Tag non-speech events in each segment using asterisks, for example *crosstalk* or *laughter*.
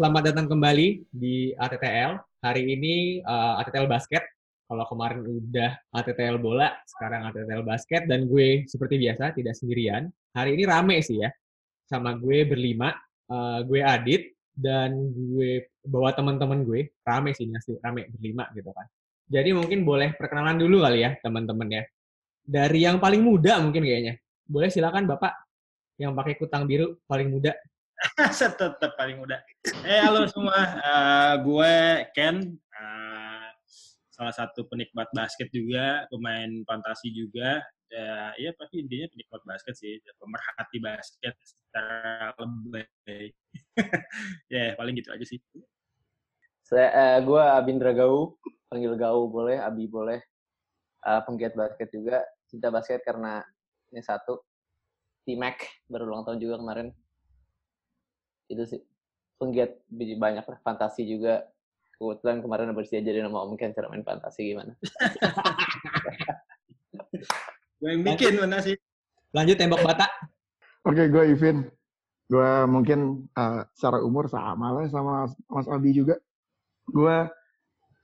Selamat datang kembali di ATTL. Hari ini uh, ATTL Basket. Kalau kemarin udah ATTL bola, sekarang ATTL Basket. Dan gue seperti biasa, tidak sendirian. Hari ini rame sih ya. Sama gue berlima. Uh, gue Adit, dan gue bawa teman-teman gue. Rame sih, ngasih rame berlima gitu kan. Jadi mungkin boleh perkenalan dulu kali ya, teman-teman ya. Dari yang paling muda mungkin kayaknya. Boleh silakan Bapak yang pakai kutang biru paling muda. *laughs* tetap paling muda. Eh halo semua, uh, gue Ken, uh, salah satu penikmat basket juga, pemain fantasi juga. Uh, ya pasti intinya penikmat basket sih, pemerhati basket secara lebih. *laughs* ya yeah, paling gitu aja sih. Saya, uh, gue Abindra Gau, panggil Gau boleh, Abi boleh. Uh, penggiat basket juga, cinta basket karena ini satu, T-Mac baru ulang tahun juga kemarin itu sih. Penggiat banyak fantasi juga. Kebetulan kemarin bersih jadi nama Om Ken cara main fantasi gimana? Gue yang bikin mana sih? Lanjut tembok bata oke okay, gue Ivin gue mungkin uh, secara umur sama lah sama Mas Abi juga. Gue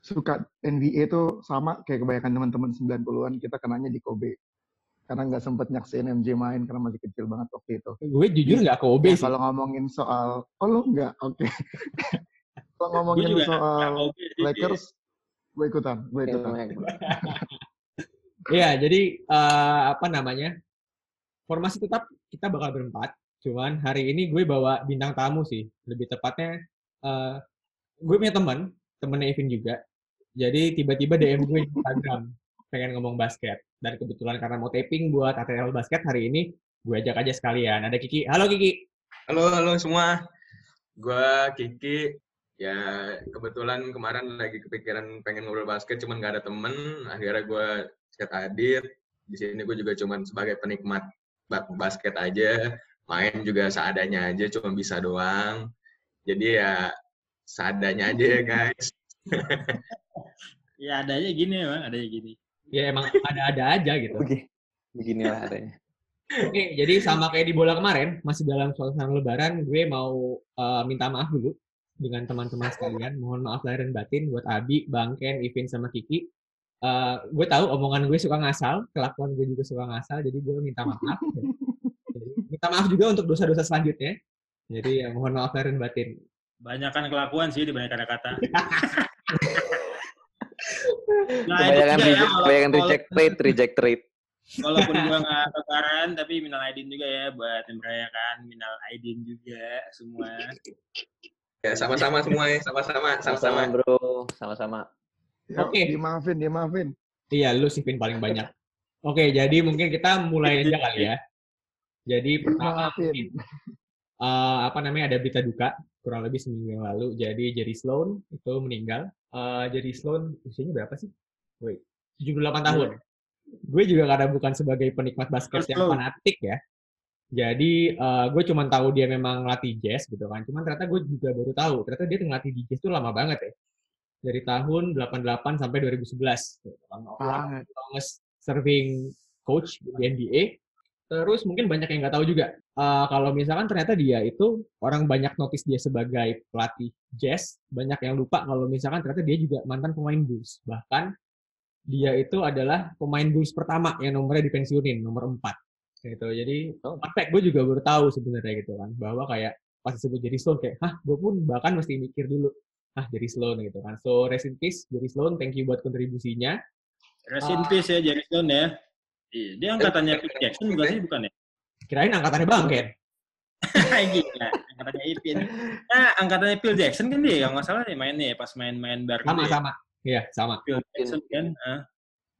suka NBA itu sama kayak kebanyakan teman-teman 90-an kita kenanya di Kobe karena nggak sempet nyaksin MJ main karena masih kecil banget waktu itu. Gue jujur nggak ke OB ya, sih. Kalau ngomongin soal, oh lu nggak, oke. Okay. *laughs* kalau ngomongin soal Lakers, gue ikutan, gue ikutan. *laughs* Iya, jadi uh, apa namanya? Formasi tetap kita bakal berempat. Cuman hari ini gue bawa bintang tamu sih. Lebih tepatnya, uh, gue punya teman, temennya Evin juga. Jadi tiba-tiba DM gue di Instagram pengen ngomong basket. Dan kebetulan karena mau taping buat ATL Basket hari ini, gue ajak aja sekalian. Ada Kiki. Halo Kiki. Halo, halo semua. Gue Kiki. Ya kebetulan kemarin lagi kepikiran pengen ngobrol basket, cuman gak ada temen. Akhirnya gue chat Adit. Di sini gue juga cuman sebagai penikmat basket aja. Main juga seadanya aja, cuma bisa doang. Jadi ya seadanya aja ya guys. *laughs* ya adanya gini emang, adanya gini ya emang ada-ada aja gitu. Oke, beginilah adanya. Oke, jadi sama kayak di bola kemarin, masih dalam suasana lebaran, gue mau uh, minta maaf dulu dengan teman-teman sekalian. Mohon maaf lahir dan batin buat Abi, Bang Ken, Ivin, sama Kiki. Uh, gue tahu omongan gue suka ngasal, kelakuan gue juga suka ngasal, jadi gue minta maaf. jadi, minta maaf juga untuk dosa-dosa selanjutnya. Jadi ya mohon maaf lahir dan batin. Banyakkan kelakuan sih dibanding kata-kata. *laughs* Nah, kebanyakan reject, ya, kebanyakan reject rate, reject rate. Walaupun gue *laughs* gak kebakaran, tapi minal aidin juga ya buat yang merayakan minal aidin juga semua. Ya sama-sama semua ya, sama-sama, sama-sama bro, sama-sama. Oke. Okay. Dimaafin, dimaafin. Iya, lu sih Vin paling banyak. Oke, jadi mungkin kita mulai aja kali ya. Jadi pertama mungkin, uh, apa namanya ada berita duka kurang lebih seminggu yang lalu. Jadi Jerry Sloan itu meninggal uh, jadi Sloan usianya berapa sih? Wait, 78 tahun. Yeah. Gue juga karena bukan sebagai penikmat basket yang fanatik ya. Jadi uh, gue cuma tahu dia memang latih jazz gitu kan. Cuman ternyata gue juga baru tahu ternyata dia ngelatih di jazz itu lama banget ya. Dari tahun 88 sampai 2011. Banget. Longest serving coach di NBA. Terus mungkin banyak yang nggak tahu juga uh, kalau misalkan ternyata dia itu orang banyak notice dia sebagai pelatih jazz, banyak yang lupa kalau misalkan ternyata dia juga mantan pemain Bulls. Bahkan dia itu adalah pemain Bulls pertama yang nomornya dipensiunin, nomor 4. Gitu. Jadi, oh. fact gue juga baru tahu sebenarnya gitu kan, bahwa kayak pas disebut jadi Sloan kayak, hah, gue pun bahkan mesti mikir dulu, ah jadi Sloan gitu kan. So, rest in peace, jadi Sloan, thank you buat kontribusinya. Rest in peace ya, Jerry Sloan ya. Iya, dia angkatannya Phil Jackson bukan sih, bukan ya? Kirain angkatannya Bang Ken. Gila, *laughs* angkatannya Ipin. Nah, angkatannya Phil Jackson kan dia, nggak salah nih mainnya ya, pas main-main bareng. Sama, sama. Iya, sama. Phil Jackson kan. Uh.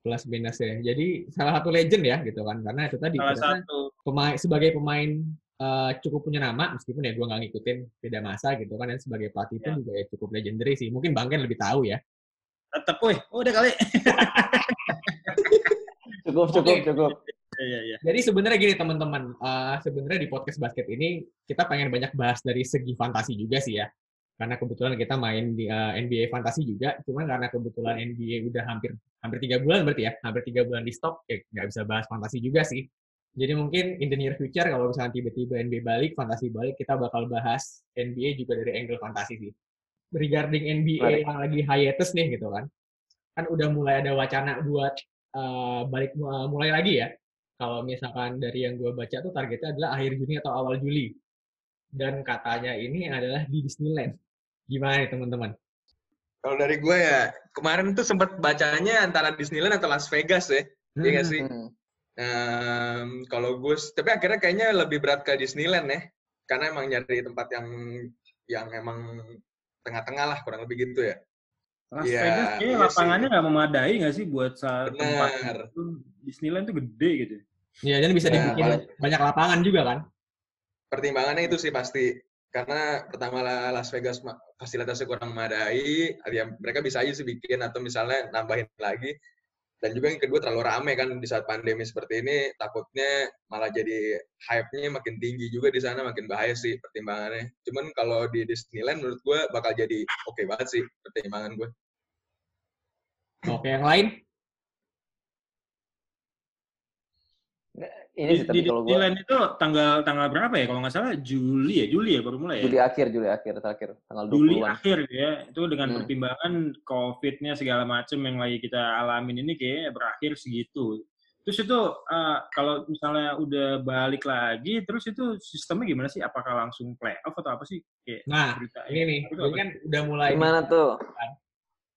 Kelas minus ya. Jadi salah satu legend ya gitu kan, karena itu tadi. Salah satu. Pemain, sebagai pemain uh, cukup punya nama, meskipun ya gue nggak ngikutin beda masa gitu kan, dan sebagai pelatih pun ya. juga ya cukup legendary sih. Mungkin Bang Ken lebih tahu ya. Tetep, wih, udah kali. *laughs* cukup, cukup, okay. cukup. Iya, iya. Jadi sebenarnya gini teman-teman, uh, sebenarnya di podcast basket ini kita pengen banyak bahas dari segi fantasi juga sih ya. Karena kebetulan kita main di uh, eh, NBA fantasi juga, cuman karena kebetulan NBA udah hampir hampir tiga bulan berarti ya, hampir tiga bulan di stop, ya nggak bisa bahas fantasi juga sih. Jadi mungkin in the near future kalau misalnya tiba-tiba NBA balik, fantasi balik, kita bakal bahas NBA juga dari angle fantasi sih. Regarding NBA Menarik. yang lagi hiatus nih gitu kan. Kan udah mulai ada wacana buat uh, balik uh, mulai lagi ya. Kalau misalkan dari yang gue baca tuh targetnya adalah akhir Juni atau awal Juli. Dan katanya ini adalah di Disneyland. Gimana nih teman-teman? Kalau dari gue ya, kemarin tuh sempat bacanya antara Disneyland atau Las Vegas ya. Iya nggak sih? Ehm, kalau gue, tapi akhirnya kayaknya lebih berat ke Disneyland ya. Karena emang nyari tempat yang yang emang tengah-tengah lah, kurang lebih gitu ya. Las Iya, Vegas kayaknya iya lapangannya nggak memadai nggak sih buat saat tempat itu Disneyland tuh gede gitu. Ya, dan bisa Ya, dibikin paling- banyak lapangan juga kan? Pertimbangannya itu sih pasti. Karena pertama lah Las Vegas fasilitasnya kurang memadai, ya mereka bisa aja sih bikin atau misalnya nambahin lagi. Dan juga yang kedua terlalu rame kan di saat pandemi seperti ini, takutnya malah jadi hype-nya makin tinggi juga di sana, makin bahaya sih pertimbangannya. Cuman kalau di Disneyland menurut gue bakal jadi oke banget sih pertimbangan gue. Oke, yang lain? Ini Di, sih tapi di kalau gue Disneyland itu tanggal tanggal berapa ya? Kalau nggak salah Juli ya, Juli ya baru mulai ya. Juli akhir, Juli akhir terakhir tanggal 20 Juli akhir ya. Itu dengan Hmm. pertimbangan COVID-nya segala macam yang lagi kita alamin ini kayaknya berakhir segitu. Terus itu eh, kalau misalnya udah balik lagi, terus itu sistemnya gimana sih? Apakah langsung playoff atau apa sih? Kayak Nah, cerita ini nih, ini kan udah mulai Gimana tuh?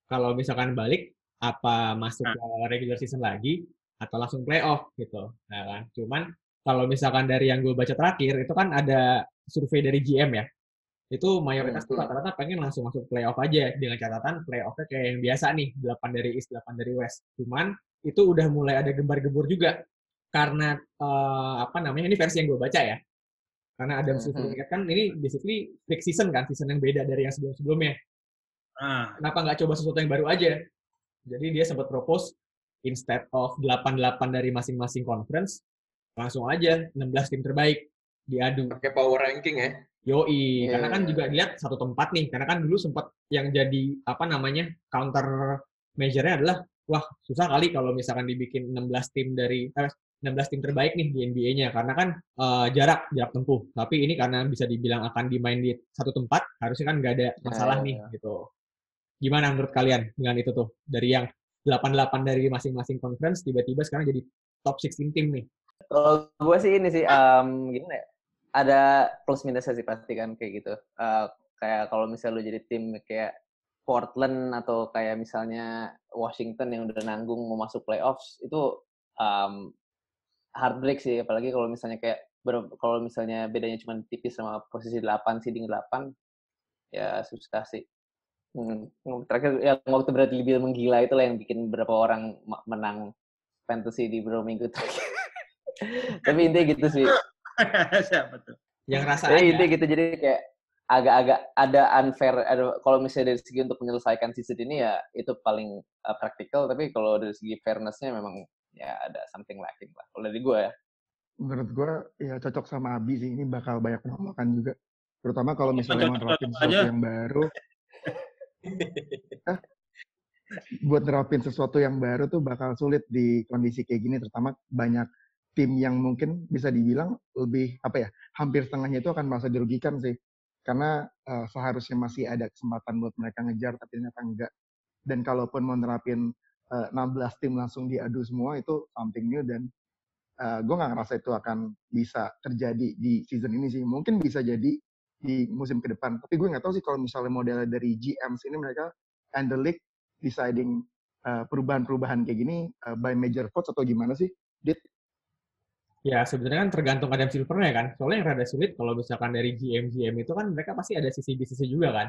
kalau misalkan balik apa masuk Nah. ke regular season lagi atau langsung playoff gitu. Nah kan, cuman kalau misalkan dari yang gue baca terakhir itu kan ada survei dari GM ya. Itu mayoritas tuh Hmm. rata-rata pengen langsung masuk playoff aja dengan catatan playoffnya kayak yang biasa nih, 8 dari East, 8 dari West. Cuman itu udah mulai ada gembar-gembur juga karena eh, apa namanya ini versi yang gue baca ya. Karena Adam Mhm. Silver kan ini basically freak season kan, season yang beda dari yang sebelum-sebelumnya Ah, kenapa nggak coba sesuatu yang baru aja? Jadi dia sempat propose instead of 8-8 dari masing-masing conference, langsung aja 16 tim terbaik diadu. Pakai power ranking ya. Yoi, Iya, karena kan iya. juga dilihat satu tempat nih, karena kan dulu sempat yang jadi apa namanya counter measure-nya adalah wah susah kali kalau misalkan dibikin 16 tim dari eh, 16 tim terbaik nih di NBA-nya karena kan eh, jarak jarak tempuh. Tapi ini karena bisa dibilang akan dimain di satu tempat, harusnya kan nggak ada masalah iya, nih iya. gitu. Gimana menurut kalian dengan itu tuh? Dari yang 8-8 dari masing-masing conference tiba-tiba sekarang jadi top 16 tim nih. Kalau gue sih ini sih, um, gimana ya? Ada plus minusnya sih pasti kan kayak gitu. Uh, kayak kalau misalnya lu jadi tim kayak Portland atau kayak misalnya Washington yang udah nanggung mau masuk playoffs itu um, heartbreak sih. Apalagi kalau misalnya kayak kalau misalnya bedanya cuma tipis sama posisi 8 seeding 8 ya susah sih. Hmm, terakhir yang waktu Bradley Beal menggila itu lah yang bikin beberapa orang menang fantasy di beberapa minggu *laughs* terakhir. Tapi intinya gitu sih. *laughs* siapa tuh? Yang rasa Jadi intinya gitu jadi kayak agak-agak ada unfair ada kalau misalnya dari segi untuk menyelesaikan season ini ya itu paling uh, praktikal tapi kalau dari segi fairness-nya memang ya ada something lacking lah. Kalau dari gue ya. Menurut gue ya cocok sama Abi sih. Ini bakal banyak penolakan juga. Terutama kalau misalnya mau Cocok-cocok nerapin aja. sesuatu yang baru. Buat nerapin sesuatu yang baru tuh bakal sulit di kondisi kayak gini. Terutama banyak tim yang mungkin bisa dibilang lebih apa ya hampir setengahnya itu akan merasa dirugikan sih karena eh, seharusnya masih ada kesempatan buat mereka ngejar tapi ternyata enggak dan kalaupun mau nerapin eh, 16 tim langsung diadu semua itu something new dan gue nggak ngerasa itu akan bisa terjadi di season ini sih mungkin bisa jadi di musim ke depan tapi gue nggak tahu sih kalau misalnya model dari GMs ini mereka and the league deciding eh, perubahan-perubahan kayak gini eh, by major votes atau gimana sih Dit? Ya sebenarnya kan tergantung Adam Silvernya kan. Soalnya yang rada sulit kalau misalkan dari GM-GM itu kan mereka pasti ada sisi bisnisnya juga kan.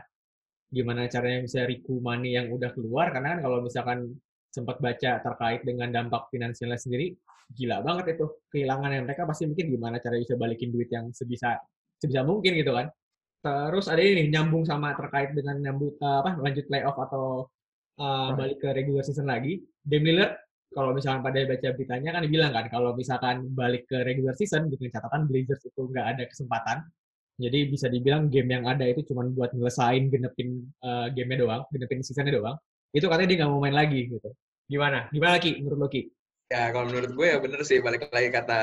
Gimana caranya bisa recoup money yang udah keluar. Karena kan kalau misalkan sempat baca terkait dengan dampak finansialnya sendiri, gila banget itu. Kehilangan yang mereka pasti mikir gimana caranya bisa balikin duit yang sebisa sebisa mungkin gitu kan. Terus ada ini nyambung sama terkait dengan nyambung eh, apa lanjut playoff atau eh, balik ke regular season lagi. Dame Lillard kalau misalkan pada baca beritanya kan dibilang kan kalau misalkan balik ke regular season dengan catatan Blazers itu nggak ada kesempatan. Jadi bisa dibilang game yang ada itu cuma buat nyelesain genepin uh, gamenya doang genepin seasonnya doang. Itu katanya dia nggak mau main lagi gitu. Gimana? Gimana Ki? Menurut lo Ki? Ya, kalau menurut gue ya bener sih balik lagi kata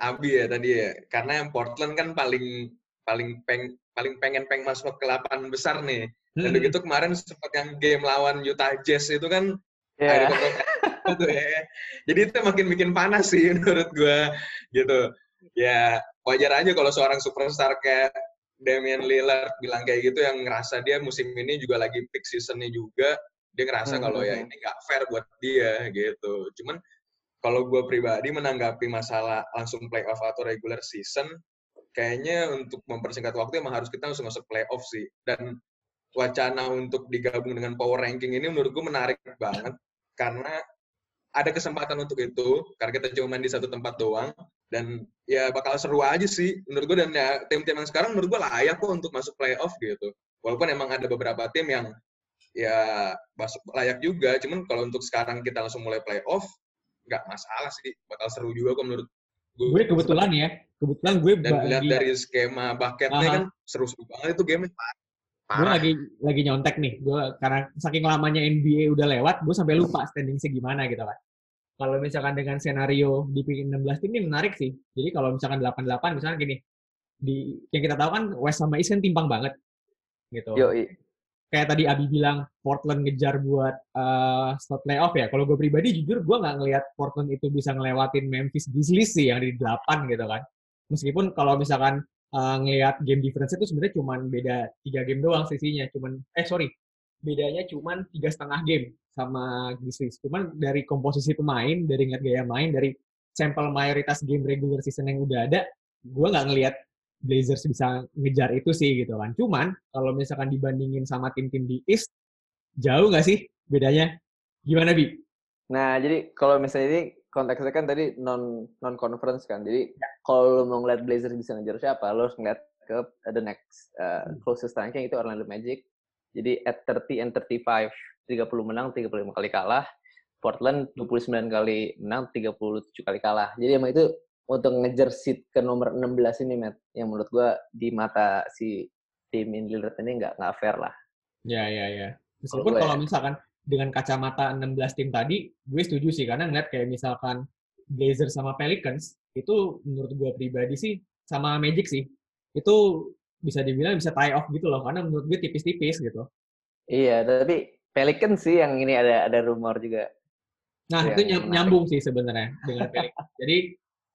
Abi ya tadi ya. Karena yang Portland kan paling paling peng paling pengen peng masuk ke 8 besar nih. Dan Hmm. begitu kemarin sempat yang game lawan Utah Jazz itu kan ada tuh ya. Jadi itu makin bikin panas sih *laughs* menurut gue gitu. Ya wajar aja kalau seorang superstar kayak Damian Lillard bilang kayak gitu yang ngerasa dia musim ini juga lagi peak seasonnya juga dia ngerasa Hmm, kalau ya hmm. ini nggak fair buat dia gitu. Cuman kalau gue pribadi menanggapi masalah langsung playoff atau regular season, kayaknya untuk mempersingkat waktu emang harus kita langsung masuk playoff sih. Dan wacana untuk digabung dengan power ranking ini menurut gue menarik banget. Karena ada kesempatan untuk itu karena kita cuma main di satu tempat doang. Dan ya bakal seru aja sih menurut gue dan ya tim-tim yang sekarang menurut gue layak kok untuk masuk playoff gitu. Walaupun emang ada beberapa tim yang ya masuk layak juga. Cuman kalau untuk sekarang kita langsung mulai playoff nggak masalah sih. Bakal seru juga kok menurut gue Gue kebetulan ya, kebetulan gue dan lihat lagi, dari skema bucketnya Aha. kan seru-seru banget itu game gue parah lagi lagi nyontek nih. Gue karena saking lamanya NBA udah lewat, gue sampai lupa standingnya gimana gitu kan. Kalau misalkan dengan senario di pick 16 tim ini menarik sih. Jadi kalau misalkan 88 misalkan gini, di yang kita tahu kan West sama East kan timpang banget gitu. Yo, kayak tadi Abi bilang Portland ngejar buat uh, slot playoff ya. Kalau gue pribadi jujur gue nggak ngelihat Portland itu bisa ngelewatin Memphis Grizzlies sih yang di 8 gitu kan. Meskipun kalau misalkan uh, ngelihat game difference itu sebenarnya cuma beda tiga game doang sisinya. Cuman eh sorry bedanya cuman tiga setengah game sama Grizzlies. Cuman dari komposisi pemain, dari ngeliat gaya main, dari sampel mayoritas game regular season yang udah ada, gue nggak ngelihat Blazers bisa ngejar itu sih gitu kan. Cuman kalau misalkan dibandingin sama tim-tim di East, jauh nggak sih bedanya? Gimana Bi? Nah, jadi kalau misalnya ini konteksnya kan tadi non non conference kan. Jadi kalau lo mau ngeliat Blazers bisa ngejar siapa, lo harus ngeliat ke the next uh, closest ranking itu Orlando Magic. Jadi at 30 and 35, 30 menang, 35 kali kalah. Portland 29 kali menang, 37 kali kalah. Jadi emang itu untuk ngejar seat ke nomor 16 ini, Matt, yang menurut gua di mata si tim Lillard ini nggak nggak fair lah. Ya, ya, ya. Meskipun gue kalau ya. misalkan dengan kacamata 16 tim tadi, gue setuju sih karena ngeliat kayak misalkan Blazers sama Pelicans itu menurut gue pribadi sih sama Magic sih itu bisa dibilang bisa tie off gitu loh karena menurut gue tipis-tipis gitu. Iya, tapi Pelican sih yang ini ada ada rumor juga. Nah itu nyam- menarik. nyambung sih sebenarnya dengan Pelicans. *laughs* Jadi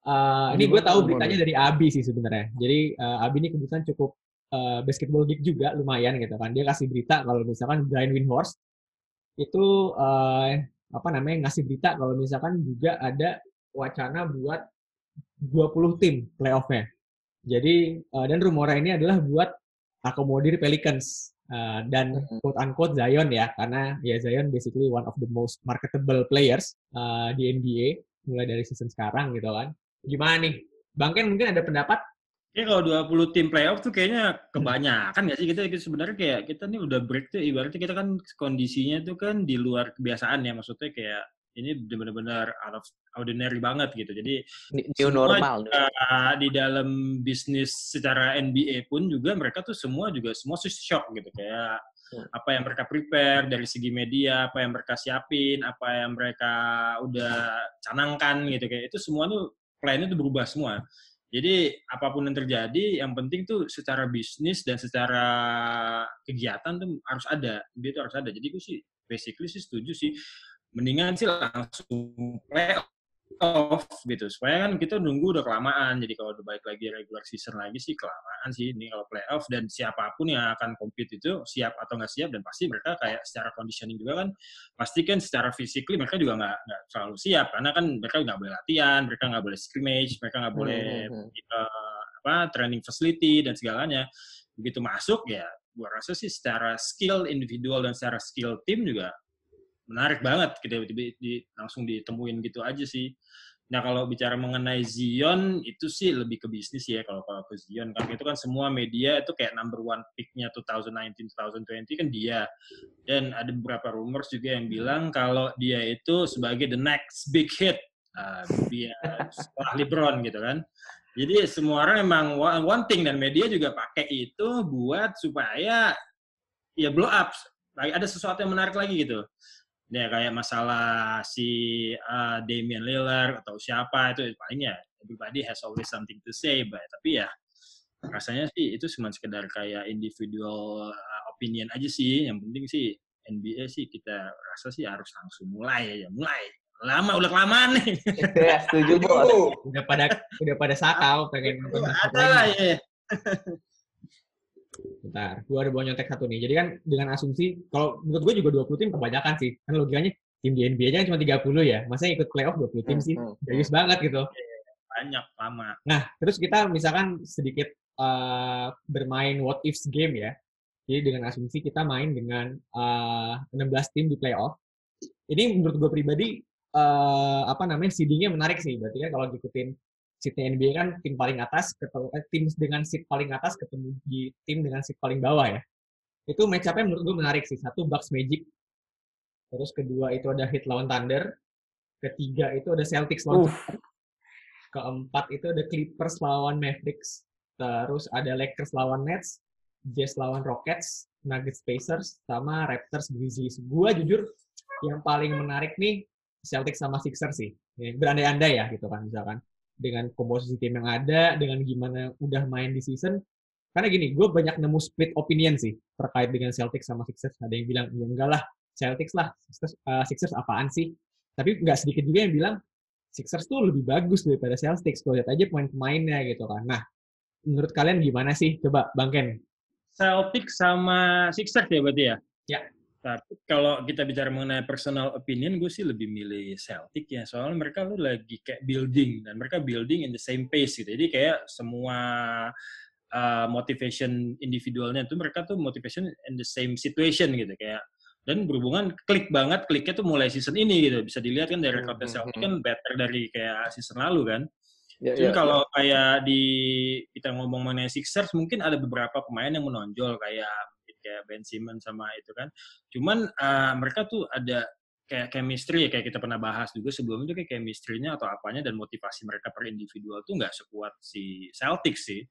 uh, ini gue tahu beritanya dari Abi sih sebenarnya. Jadi uh, Abi ini kebetulan cukup uh, basketball geek juga lumayan gitu kan. Dia kasih berita kalau misalkan Brian Windhorst itu uh, apa namanya ngasih berita kalau misalkan juga ada wacana buat 20 tim playoff-nya. Jadi uh, dan rumornya ini adalah buat akomodir Pelicans Uh, dan Mhm. quote unquote Zion ya karena ya Zion basically one of the most marketable players uh, di NBA mulai dari season sekarang gitu kan. Gimana nih? Bang Ken mungkin ada pendapat? Ya kalau 20 tim playoff tuh kayaknya kebanyakan nggak sih kita, kita sebenarnya kayak kita nih udah break tuh ibaratnya kita kan kondisinya tuh kan di luar kebiasaan ya maksudnya kayak ini benar-benar out of ordinary banget gitu. Jadi New normal. uh, di dalam bisnis secara NBA pun juga mereka tuh semua juga semua sih shock gitu kayak Hmm. apa yang mereka prepare dari segi media, apa yang mereka siapin, apa yang mereka udah canangkan gitu kayak itu semua tuh plannya tuh berubah semua. Jadi apa pun yang terjadi, yang penting tuh secara bisnis dan secara kegiatan tuh harus ada, dia tuh harus ada. Jadi gue sih basically sih setuju sih, mendingan sih langsung playoff gitu. Supaya kan kita nunggu udah kelamaan. Jadi kalau udah baik lagi regular season lagi sih kelamaan sih. Ini kalau playoff dan siapa pun yang akan compete itu siap atau nggak siap dan pasti mereka kayak secara conditioning juga kan pasti kan secara physically mereka juga nggak nggak terlalu siap. Karena kan mereka nggak boleh latihan mereka nggak boleh scrimmage mereka nggak boleh Hmm, hmm, eh, apa training facility dan segalanya. Begitu masuk ya gua rasa sih secara skill individual dan secara skill tim juga menarik banget gitu di, di- langsung ditemuin gitu aja sih. Nah kalau bicara mengenai Zion itu sih lebih ke bisnis ya kalau kalau ke Zion kan itu kan semua media itu kayak number one picknya 2019 2020 kan dia dan ada beberapa rumors juga yang bilang kalau dia itu sebagai the next big hit uh, dia setelah LeBron gitu kan. Jadi semua orang emang wa- wanting dan media juga pakai itu buat supaya ya blow up. Ada sesuatu yang menarik lagi gitu. Ya kayak masalah si uh, Damian Lillard atau siapa itu paling ya everybody has always something to say, but tapi ya rasanya sih itu cuma sekedar kayak individual uh, opinion aja sih. Yang penting sih NBA sih kita rasa sih harus langsung mulai ya, mulai. Lama udah kelamaan nih. *laughs* ya, setuju bos. Udah pada udah pada sakau pengen nonton Ada lah ya. *laughs* Bentar, gue ada bawa nyontek satu nih. Jadi kan dengan asumsi, kalau menurut gue juga 20 tim kebanyakan sih. Kan logikanya tim di NBA aja kan cuma 30 ya. Masa ikut playoff 20 tim sih? Hmm, hmm, Serius banget gitu. Banyak, lama. Nah, terus kita misalkan sedikit uh, bermain what ifs game ya. Jadi dengan asumsi kita main dengan uh, 16 tim di playoff. Ini menurut gue pribadi uh, apa namanya seedingnya menarik sih. Berarti kan kalau ngikutin seatnya NBA kan tim paling atas ketemu eh, tim dengan seat paling atas ketemu di tim dengan seat paling bawah ya. Itu match up-nya menurut gue menarik sih. Satu Bucks Magic. Terus kedua itu ada Heat lawan Thunder. Ketiga itu ada Celtics lawan Uff. Keempat itu ada Clippers lawan Mavericks. Terus ada Lakers lawan Nets, Jazz lawan Rockets, Nuggets Pacers, sama Raptors Grizzlies. Gua jujur yang paling menarik nih Celtics sama Sixers sih. Berandai-andai ya gitu kan misalkan dengan komposisi tim yang ada, dengan gimana udah main di season. Karena gini, gue banyak nemu split opinion sih terkait dengan Celtics sama Sixers. Ada yang bilang, ya enggak lah, Celtics lah, Sixers, uh, Sixers apaan sih? Tapi nggak sedikit juga yang bilang, Sixers tuh lebih bagus daripada Celtics. Kalau lihat aja pemain-pemainnya gitu kan. Nah, menurut kalian gimana sih? Coba Bang Ken. Celtic sama Sixers ya berarti ya? Ya. Tapi kalau kita bicara mengenai personal opinion, gue sih lebih milih Celtic ya. Soalnya mereka lu lagi kayak building dan mereka building in the same pace gitu. Jadi kayak semua uh, motivation individualnya tuh mereka tuh motivation in the same situation gitu kayak dan berhubungan klik banget kliknya tuh mulai season ini gitu bisa dilihat kan dari rekodnya Hmm, Celtic hmm, kan better dari kayak season lalu kan Ya, Jadi ya. kalau kayak di kita ngomong mengenai Sixers mungkin ada beberapa pemain yang menonjol kayak kayak Ben Simmons sama itu kan. Cuman uh, mereka tuh ada kayak chemistry ya kayak kita pernah bahas juga sebelumnya tuh kayak chemistry-nya atau apanya dan motivasi mereka per individual tuh nggak sekuat si Celtics sih.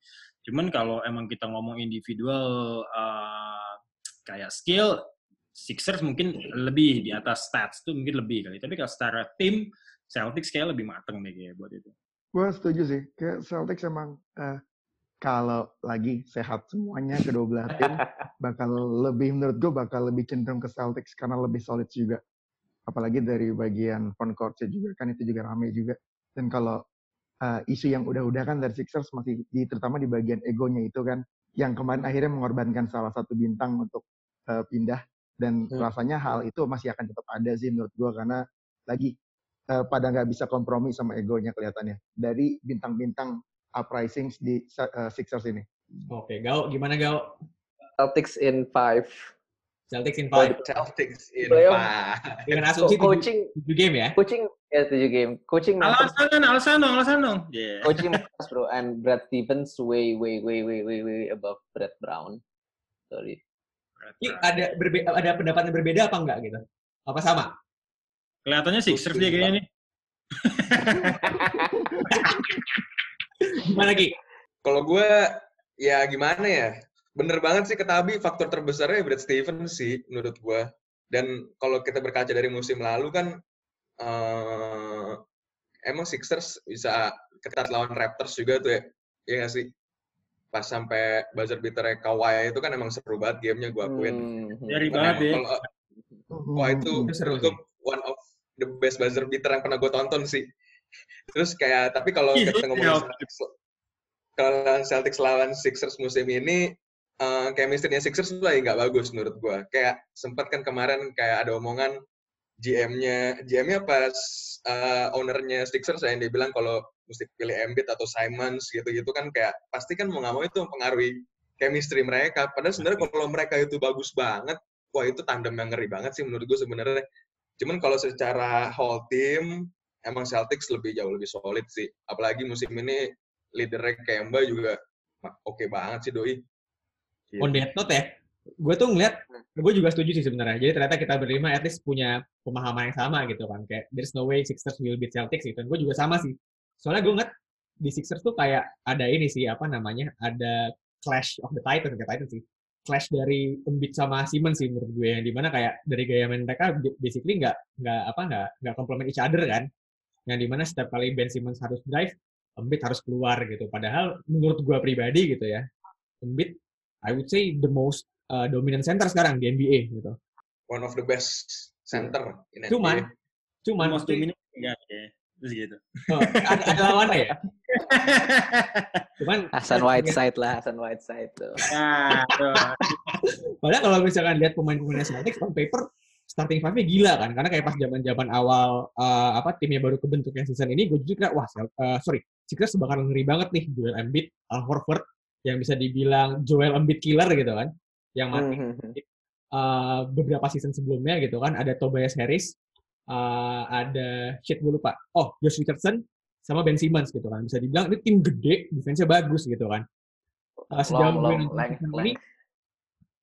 Cuman kalau emang kita ngomong individual uh, kayak skill Sixers mungkin lebih di atas stats tuh mungkin lebih kali. Tapi kalau secara tim Celtics kayak lebih mateng nih kayak buat itu. Gue setuju sih. Kayak Celtics emang eh, kalau lagi sehat semuanya kedua belah *laughs* tim bakal lebih menurut gue bakal lebih cenderung ke Celtics karena lebih solid juga. Apalagi dari bagian front court juga kan itu juga rame juga. Dan kalau eh, isu yang udah-udah kan dari Sixers masih di terutama di bagian egonya itu kan yang kemarin akhirnya mengorbankan salah satu bintang untuk eh, pindah dan Hmm. rasanya hal itu masih akan tetap ada sih menurut gue karena lagi eh, pada nggak bisa kompromi sama egonya kelihatannya dari bintang-bintang uprisings di eh, Sixers ini. Oke, Gao, gimana Gao? Celtics in five. Celtics in Oh, five. Celtics in Playoff. five. Dengan asumsi tujuh, coaching, tujuh game ya? coaching ya tujuh game. Coaching. Alasan, alasan dong, alasan dong. Yeah. *laughs* coaching matters bro. And Brad Stevens way way way way way way above Brad Brown. Sorry. Ini ada berbe- ada pendapat yang berbeda apa enggak gitu? Apa sama? Kelihatannya Sixers dia kayaknya nih. *laughs* *laughs* Gimana Ki? Kalau gue ya gimana ya? Bener banget sih ketabi faktor terbesarnya Brad Stevens sih menurut gue. Dan kalau kita berkaca dari musim lalu kan eh emang Sixers bisa ketat lawan Raptors juga tuh ya. Iya nggak sih? Pas sampai buzzer beater Kawhi itu kan emang seru banget gamenya gue akuin. Hmm. Dari Karena banget ya. kalau Wah itu, Itu seru itu sih. one of the best buzzer beater yang pernah gue tonton sih. Terus kayak tapi kalau Iya, kita ngomongin. Celtics, kalau Celtics lawan Sixers musim ini, uh, chemistry-nya Sixers tuh lagi nggak bagus menurut gue. Kayak sempat kan kemarin kayak ada omongan GM-nya, GM-nya pas uh, ownernya Sixers yang dia bilang kalau mesti pilih Embiid atau Simons gitu-gitu kan kayak pasti kan mau nggak mau itu mempengaruhi chemistry mereka. Padahal sebenarnya kalau mereka itu bagus banget, wah itu tandem yang ngeri banget sih menurut gue sebenarnya. Cuman kalau secara whole team, emang Celtics lebih jauh lebih solid sih. Apalagi musim ini leadernya Kemba juga oke banget sih doi. On that note ya, gue tuh ngeliat, gue juga setuju sih sebenarnya. Jadi ternyata kita berlima at least punya pemahaman yang sama gitu kan. Kayak there's no way Sixers will beat Celtics gitu. Dan gue juga sama sih. Soalnya gue ngeliat di Sixers tuh kayak ada ini sih, apa namanya, ada clash of the titans, kayak Titans sih. clash dari Embiid sama Simmons sih menurut gue yang di mana kayak dari gaya main mereka ba- basically nggak nggak apa nggak nggak complement each other kan yang di mana setiap kali Ben Simmons harus drive Embiid harus keluar gitu padahal menurut gue pribadi gitu ya Embiid I would say the most uh, dominant center sekarang di NBA gitu One of the best center in NBA. cuman cuman Most dominant enggak ya. Terus gitu. oh, ada, ada lawannya ya *laughs* cuman Hasan Whiteside lah, Hasan Whiteside tuh. Nah, tuh. *laughs* Padahal kalau misalkan lihat pemain-pemain Celtics on paper starting five-nya gila kan. Karena kayak pas zaman-zaman awal uh, apa timnya baru kebentuk yang season ini gue juga wah Cel- uh, sorry Sixers bakal ngeri banget nih Joel Embiid, Al Horford yang bisa dibilang Joel Embiid killer gitu kan yang mati. Uh, beberapa season sebelumnya gitu kan ada Tobias Harris uh, ada shit gue lupa. Oh Josh Richardson sama Ben Simmons gitu kan. Bisa dibilang ini tim gede defense-nya bagus gitu kan. Uh, sejauh Long, long, length, ini length.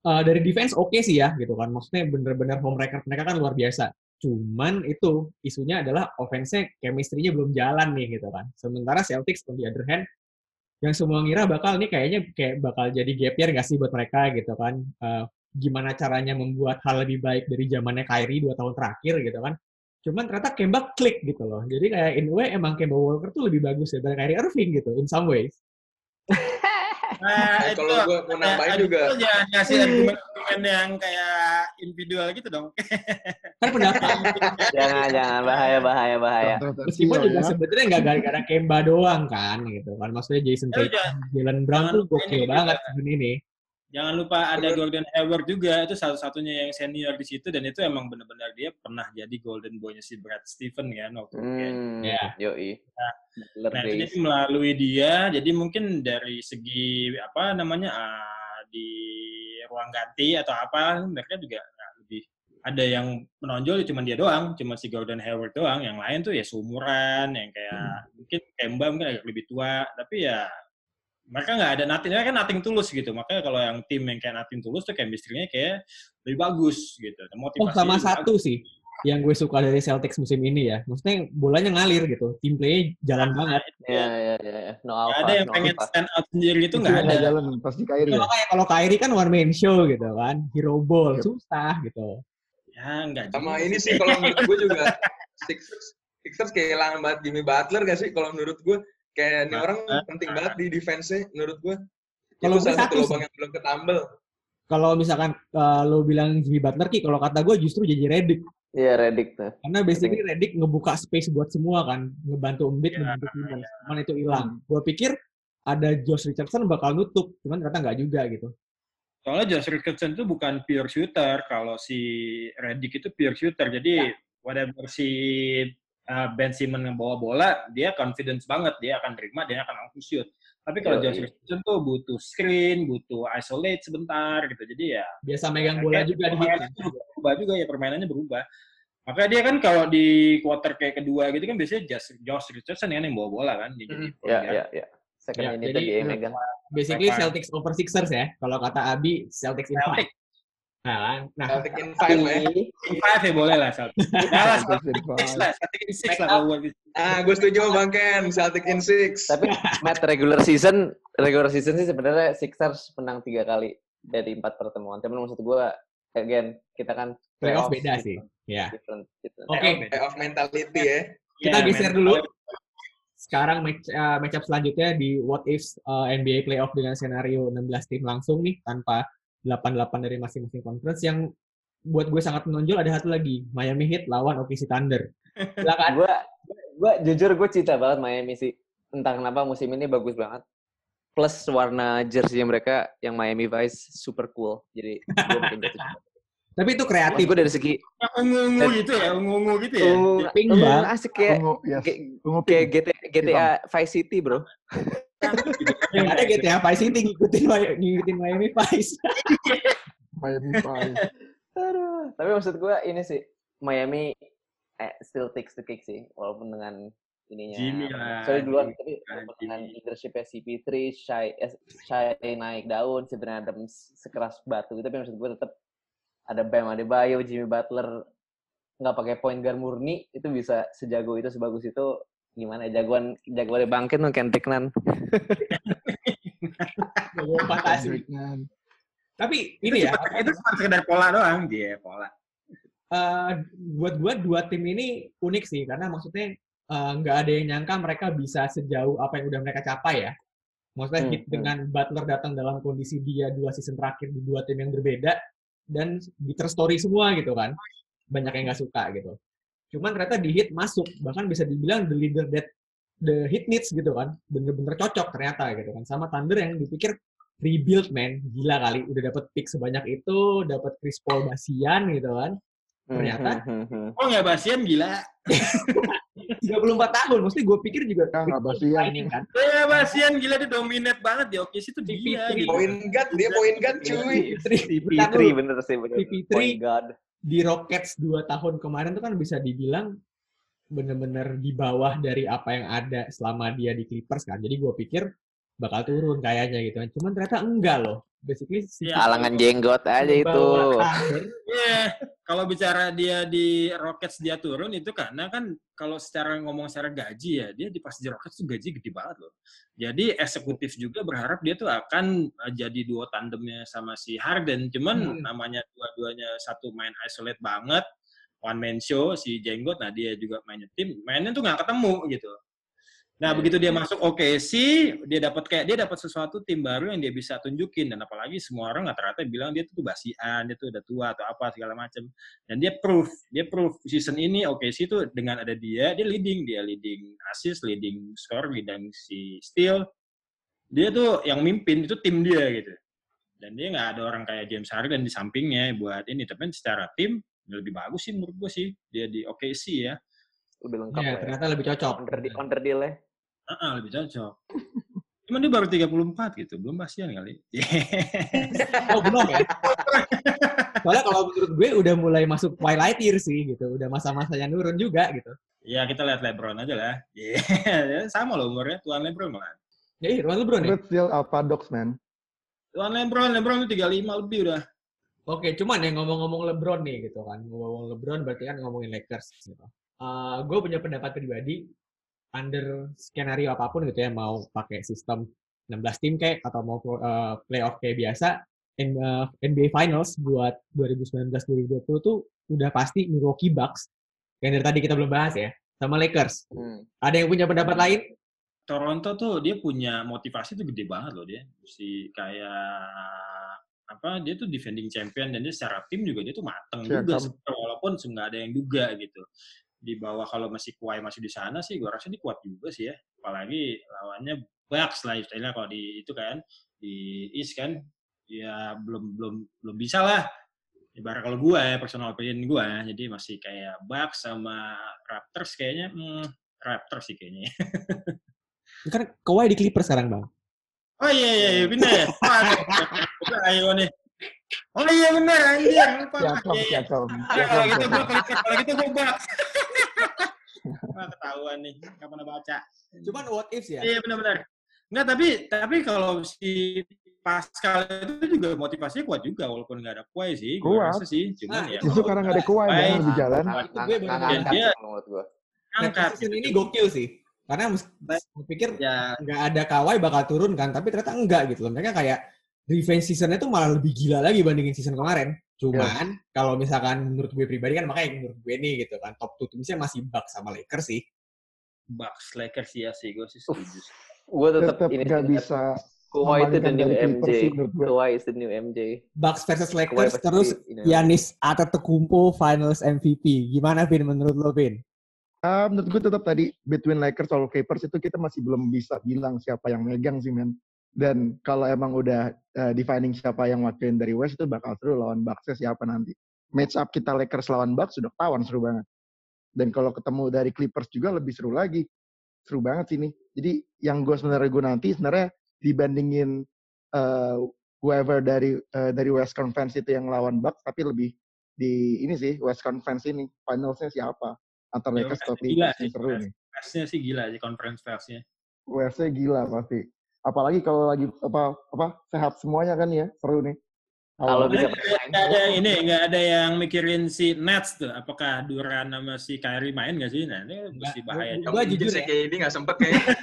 Uh, dari defense oke sih ya gitu kan. Maksudnya bener-bener home record mereka kan luar biasa. Cuman itu isunya adalah offense-nya chemistry-nya belum jalan nih gitu kan. Sementara Celtics on the other hand yang semua ngira bakal nih kayaknya kayak bakal jadi gap year nggak sih buat mereka gitu kan. Uh, gimana caranya membuat hal lebih baik dari zamannya Kyrie dua tahun terakhir gitu kan. Cuman ternyata Kemba klik gitu loh. Jadi kayak in way emang Kemba Walker tuh lebih bagus daripada Kyrie Irving gitu in some ways Nah, Eh, itu kalau gue mau nambahin ada- juga. jangan ngasih argumen-argumen yang kayak individual gitu dong. *laughs* kan pendapat Jangan, jangan. Bahaya, bahaya, bahaya. Meskipun juga ya. sebetulnya nggak gara-gara Kemba doang kan gitu kan maksudnya Jason. Tatum, Jalen Brown tuh gokil banget season ini Jangan lupa ada Gordon Hayward juga, itu satu-satunya yang senior di situ dan itu emang benar-benar dia pernah jadi golden boy-nya si Brad Stephen kan waktu itu. kan. Hmm, Ya. yoi. Nah, Nah, itu jadi melalui dia, jadi mungkin dari segi apa namanya ah, di ruang ganti atau apa, mereka juga nggak lebih ada yang menonjol cuma dia doang, cuma si Gordon Hayward doang. Yang lain tuh ya seumuran, yang kayak mungkin Kemba mungkin agak lebih tua, tapi ya mereka nggak ada nothing, mereka kan nothing tulus gitu. Makanya kalau yang tim yang kayak nothing tulus tuh chemistry-nya kayak lebih bagus gitu. Oh motivasinya sama juga satu sih yang gue suka dari Celtics musim ini ya maksudnya bolanya ngalir gitu tim play jalan banget Ya, ya, ya. ya. No alpha, ada yang no pengen alpha. stand out sendiri itu Itu nggak ada. jalan pas di Kyrie Ya, ya. makanya kalau Kyrie kan one man show gitu kan hero ball Yep. susah gitu Ya nggak Sama juga ini sih kalau menurut gue juga *laughs* Sixers Sixers kehilangan banget Jimmy Butler gak sih kalau menurut gue kayak ini Nah, orang nah, penting banget di defense-nya menurut gue. Kalau salah satu lubang yang belum ketambel. kalau misalkan uh, lo bilang Jimmy Butler ki kalau kata gue justru jadi Redick Iya, Redick tuh. karena basically Redick ngebuka space buat semua kan ngebantu Embiid Ya, ngebantu Simmons cuman itu hilang gue pikir ada Josh Richardson bakal nutup cuman ternyata nggak juga gitu Soalnya Josh Richardson itu bukan pure shooter. Kalau si Redick itu pure shooter. Jadi whatever si uh, Ben Simmons yang bawa bola, dia confidence banget. Dia akan terima, dia akan langsung shoot. Tapi kalau. Josh Richardson tuh butuh screen, butuh isolate sebentar gitu. Jadi ya biasa megang bola juga di berubah juga ya permainannya berubah. Makanya dia kan kalau di quarter kayak kedua gitu kan biasanya Josh, Josh Richardson kan yang bawa bola kan. Dia jadi point Ya, guard. ya, ya. Second Ya, unit jadi, dia yang megang. basically? Celtics over Sixers ya kalau kata Abi Celtics in five nah nah Celtic in five ya. in five ya boleh lah Celtic. In Celtic in six lah, Celtic in six lah kalau Ah, gue setuju Bang Ken, Celtic in six. Tapi match regular season, regular season sih sebenarnya Sixers menang tiga kali dari empat pertemuan. Tapi maksud gue, again, kita kan playoff beda sih ya. Oke. Playoff mentality ya. Kita Ya, geser dulu. sekarang match uh, match up selanjutnya di what if uh, NBA playoff dengan skenario 16 tim langsung nih tanpa 88 dari masing-masing conference yang buat gue sangat menonjol ada satu lagi Miami Heat lawan OKC Thunder. *laughs* Silakan. Gue, gue jujur gue cinta banget Miami sih. Entah kenapa musim ini bagus banget. Plus warna jersey mereka yang Miami Vice super cool. Jadi gue makin jatuh *laughs* cinta. Tapi itu Tapi kreatif. gue dari segi Yang ungu-ungu gitu ya, ungu-ungu gitu ya. ungu, Pink ungu banget. asik kayak Ungu, yes. kayak, Ungu. GTA, GTA Vice City bro. Yang ada gitu ya Vice City ngikutin ngikutin Miami Vice. *laughs* Miami Vice. Aduh. Tapi maksud gue ini sih Miami eh, still takes the cake sih walaupun dengan ininya. Jimmy lah, Sorry duluan tapi walaupun dengan Jimmy. leadershipnya CP3, Shy, eh, Shy naik daun, Brandon Adams sekeras batu. Tapi maksud gue tetap ada Bam Adebayo, Jimmy Butler nggak pakai point guard murni itu bisa sejago itu sebagus itu gimana ya jagoan jagoan bangkit tuh fantasi. Kendrick Nunn. Tapi ini ya, Cuma- itu cuma sekedar pola doang, dia pola. eh, buat gue dua tim ini unik sih karena maksudnya eh, nggak ada yang nyangka mereka bisa sejauh apa yang udah mereka capai ya. Maksudnya Hmm, hit dengan Butler datang dalam kondisi dia dua season terakhir di dua tim yang berbeda dan bitter story semua gitu kan. Banyak yang nggak suka gitu. Cuman ternyata di hit masuk, bahkan bisa dibilang the leader that the hit needs gitu kan. Bener-bener cocok ternyata gitu kan. Sama Thunder yang dipikir rebuild man, gila kali udah dapet pick sebanyak itu, dapet Chris Paul Basian gitu kan. Ternyata Hmm, hmm, hmm. Oh nggak basian gila. *laughs* 34 tahun, mesti gue pikir juga Ah, nggak basian. signing kan. Ya basian gila dia dominate banget di OKC itu dia. CP3. gitu. Point guard, dia point guard cuy. Bentar CP3 dulu. bener sih bener. CP3 Point guard. Di Rockets 2 tahun kemarin tuh kan bisa dibilang bener-bener di bawah dari apa yang ada selama dia di Clippers kan. Jadi gue pikir bakal turun kayaknya gitu kan. Cuman ternyata enggak loh. Basically si Ya, Alangan jenggot aja itu. *laughs* Iya, kalau bicara dia di Rockets dia turun itu karena kan kalau secara ngomong secara gaji ya, dia di pas di Rockets tuh gaji gede banget loh. Jadi eksekutif juga berharap dia tuh akan uh, jadi duo tandemnya sama si Harden. Cuman Hmm. namanya dua-duanya satu main isolate banget, one man show si Jenggot, nah dia juga mainnya tim, mainnya tuh nggak ketemu gitu. Nah, Iya. begitu dia masuk OKC, dia dapat kayak dia dapat sesuatu tim baru yang dia bisa tunjukin dan apalagi semua orang rata-rata bilang dia tuh basian, dia tuh udah tua atau apa segala macam. Dan dia proof, dia proof season ini OKC itu dengan ada dia, dia leading, dia leading assist, leading score, leading si steal. Dia tuh yang mimpin itu tim dia gitu. Dan dia nggak ada orang kayak James Harden di sampingnya buat ini, tapi secara tim lebih bagus sih menurut gue sih dia di OKC ya. Lebih lengkap ya, ya. ternyata lebih cocok. Under, deal- under deal ya. Ah, lebih cocok. Cuman dia baru 34 gitu, belum basian kali. *laughs* Oh belum ya? Soalnya kalau menurut gue udah mulai masuk twilight year sih gitu. Udah masa-masanya nurun juga gitu. ya kita lihat LeBron aja lah. Iya, *laughs* sama loh umurnya, tuan LeBron malah. Ya iya, Ruan LeBron ya? Still Alpha Dogs, man. Tuan LeBron, LeBron itu 35 lebih udah. Oke, cuman yang ngomong-ngomong LeBron nih gitu kan. Ngomong LeBron berarti kan ngomongin Lakers gitu. Uh, gue punya pendapat pribadi under skenario apa pun gitu ya mau pakai sistem 16 tim kayak atau mau uh, playoff kayak biasa in, uh, NBA Finals buat 2019-2020 tuh udah pasti Milwaukee Bucks yang dari tadi kita belum bahas ya sama Lakers. Hmm. Ada yang punya pendapat lain? Toronto tuh dia punya motivasi tuh gede banget loh dia. Si kayak apa dia tuh defending champion dan dia secara tim juga dia tuh mateng juga Siakam. sebenarnya, walaupun nggak ada yang duga gitu di bawah kalau masih Kawhi masih di sana sih gua rasa dia kuat juga sih ya apalagi lawannya Bucks lah istilahnya kalau di itu kan di East kan ya belum belum belum bisa lah ibarat kalau gua ya personal opinion gua jadi masih kayak Bucks sama Raptors kayaknya hmm, Raptors sih kayaknya Kan Kawhi di Clippers sekarang bang. Oh iya iya iya bener ya. Ayo nih. Oh iya bener anjir. Lupa. Ah, Kalau gitu gue kalau gitu gue bak. Wah, ketahuan nih, nggak pernah baca. Cuman what ifs ya? Iya benar-benar. Enggak, tapi tapi kalau si Pascal itu juga motivasinya kuat juga walaupun nggak ada kue sih. Gue Kuat. rasa sih, cuman Nah, ya Justru karena nggak ada Kawhi, Baik. yang lebih jalan. Nah, itu gue baru Nggak ngangkat Dia- menurut gua. angkat. season gitu. ini gokil sih. Karena gue pikir Ya, nggak ada Kawhi bakal turun kan, tapi ternyata enggak gitu loh. Mereka kayak revenge seasonnya tuh malah lebih gila lagi bandingin season kemarin. Cuman kalau misalkan menurut gue pribadi kan makanya menurut gue nih gitu kan top 2 timsnya masih Bucks sama Lakers sih. Bucks Lakers ya sih, gue sih setuju. Gua tetap Tetap ini sih, bisa Kawhi itu the new MJ. gue. Kawhi is the new MJ. Bucks versus Kawhi Lakers pasti terus. Yanis Antetokounmpo Finals MVP. Gimana Vin menurut lo Vin? Ah, menurut gue tetap tadi between Lakers atau Clippers itu kita masih belum bisa bilang siapa yang megang sih men. Dan kalau emang udah eh, defining siapa yang wakilin dari West itu bakal seru lawan Bucks siapa nanti. Match up kita Lakers lawan Bucks sudah tawan seru banget. Dan kalau ketemu dari Clippers juga lebih seru lagi. Seru banget sih ini. Jadi yang gue sebenarnya gue nanti sebenarnya dibandingin eh, whoever dari eh, dari West Conference itu yang lawan Bucks tapi lebih di ini sih West Conference ini finalsnya siapa antar Ya, Lakers atau gila Clippers seru nih. Versinya sih gila sih conference versinya. Westnya gila pasti. Apalagi kalau lagi apa apa sehat semuanya kan ya seru nih. Kalau bisa Nggak ada ini, nggak ada yang mikirin si Nets tuh. Apakah Duran sama si Kyrie main nggak sih? Nah, ini mesti bahaya. gua- jujur ya. kayak ini nggak sempet kayaknya.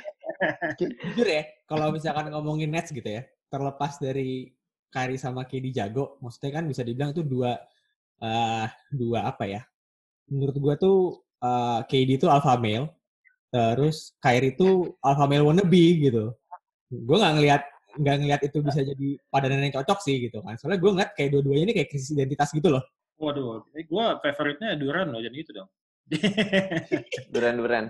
Jujur ya, kalau misalkan ngomongin Nets gitu ya, terlepas dari Kyrie sama KD jago, maksudnya kan bisa dibilang itu dua uh, dua apa ya? Menurut gua tuh uh, KD itu alpha male, terus Kyrie itu alpha male wannabe gitu. Gue nggak ngelihat nggak ngelihat itu bisa jadi padanan yang cocok sih gitu kan. Soalnya gue ngeliat kayak dua-duanya ini kayak krisis identitas gitu loh. Waduh, gue favoritnya Duran loh, jadi itu dong. *laughs* Duran Duran.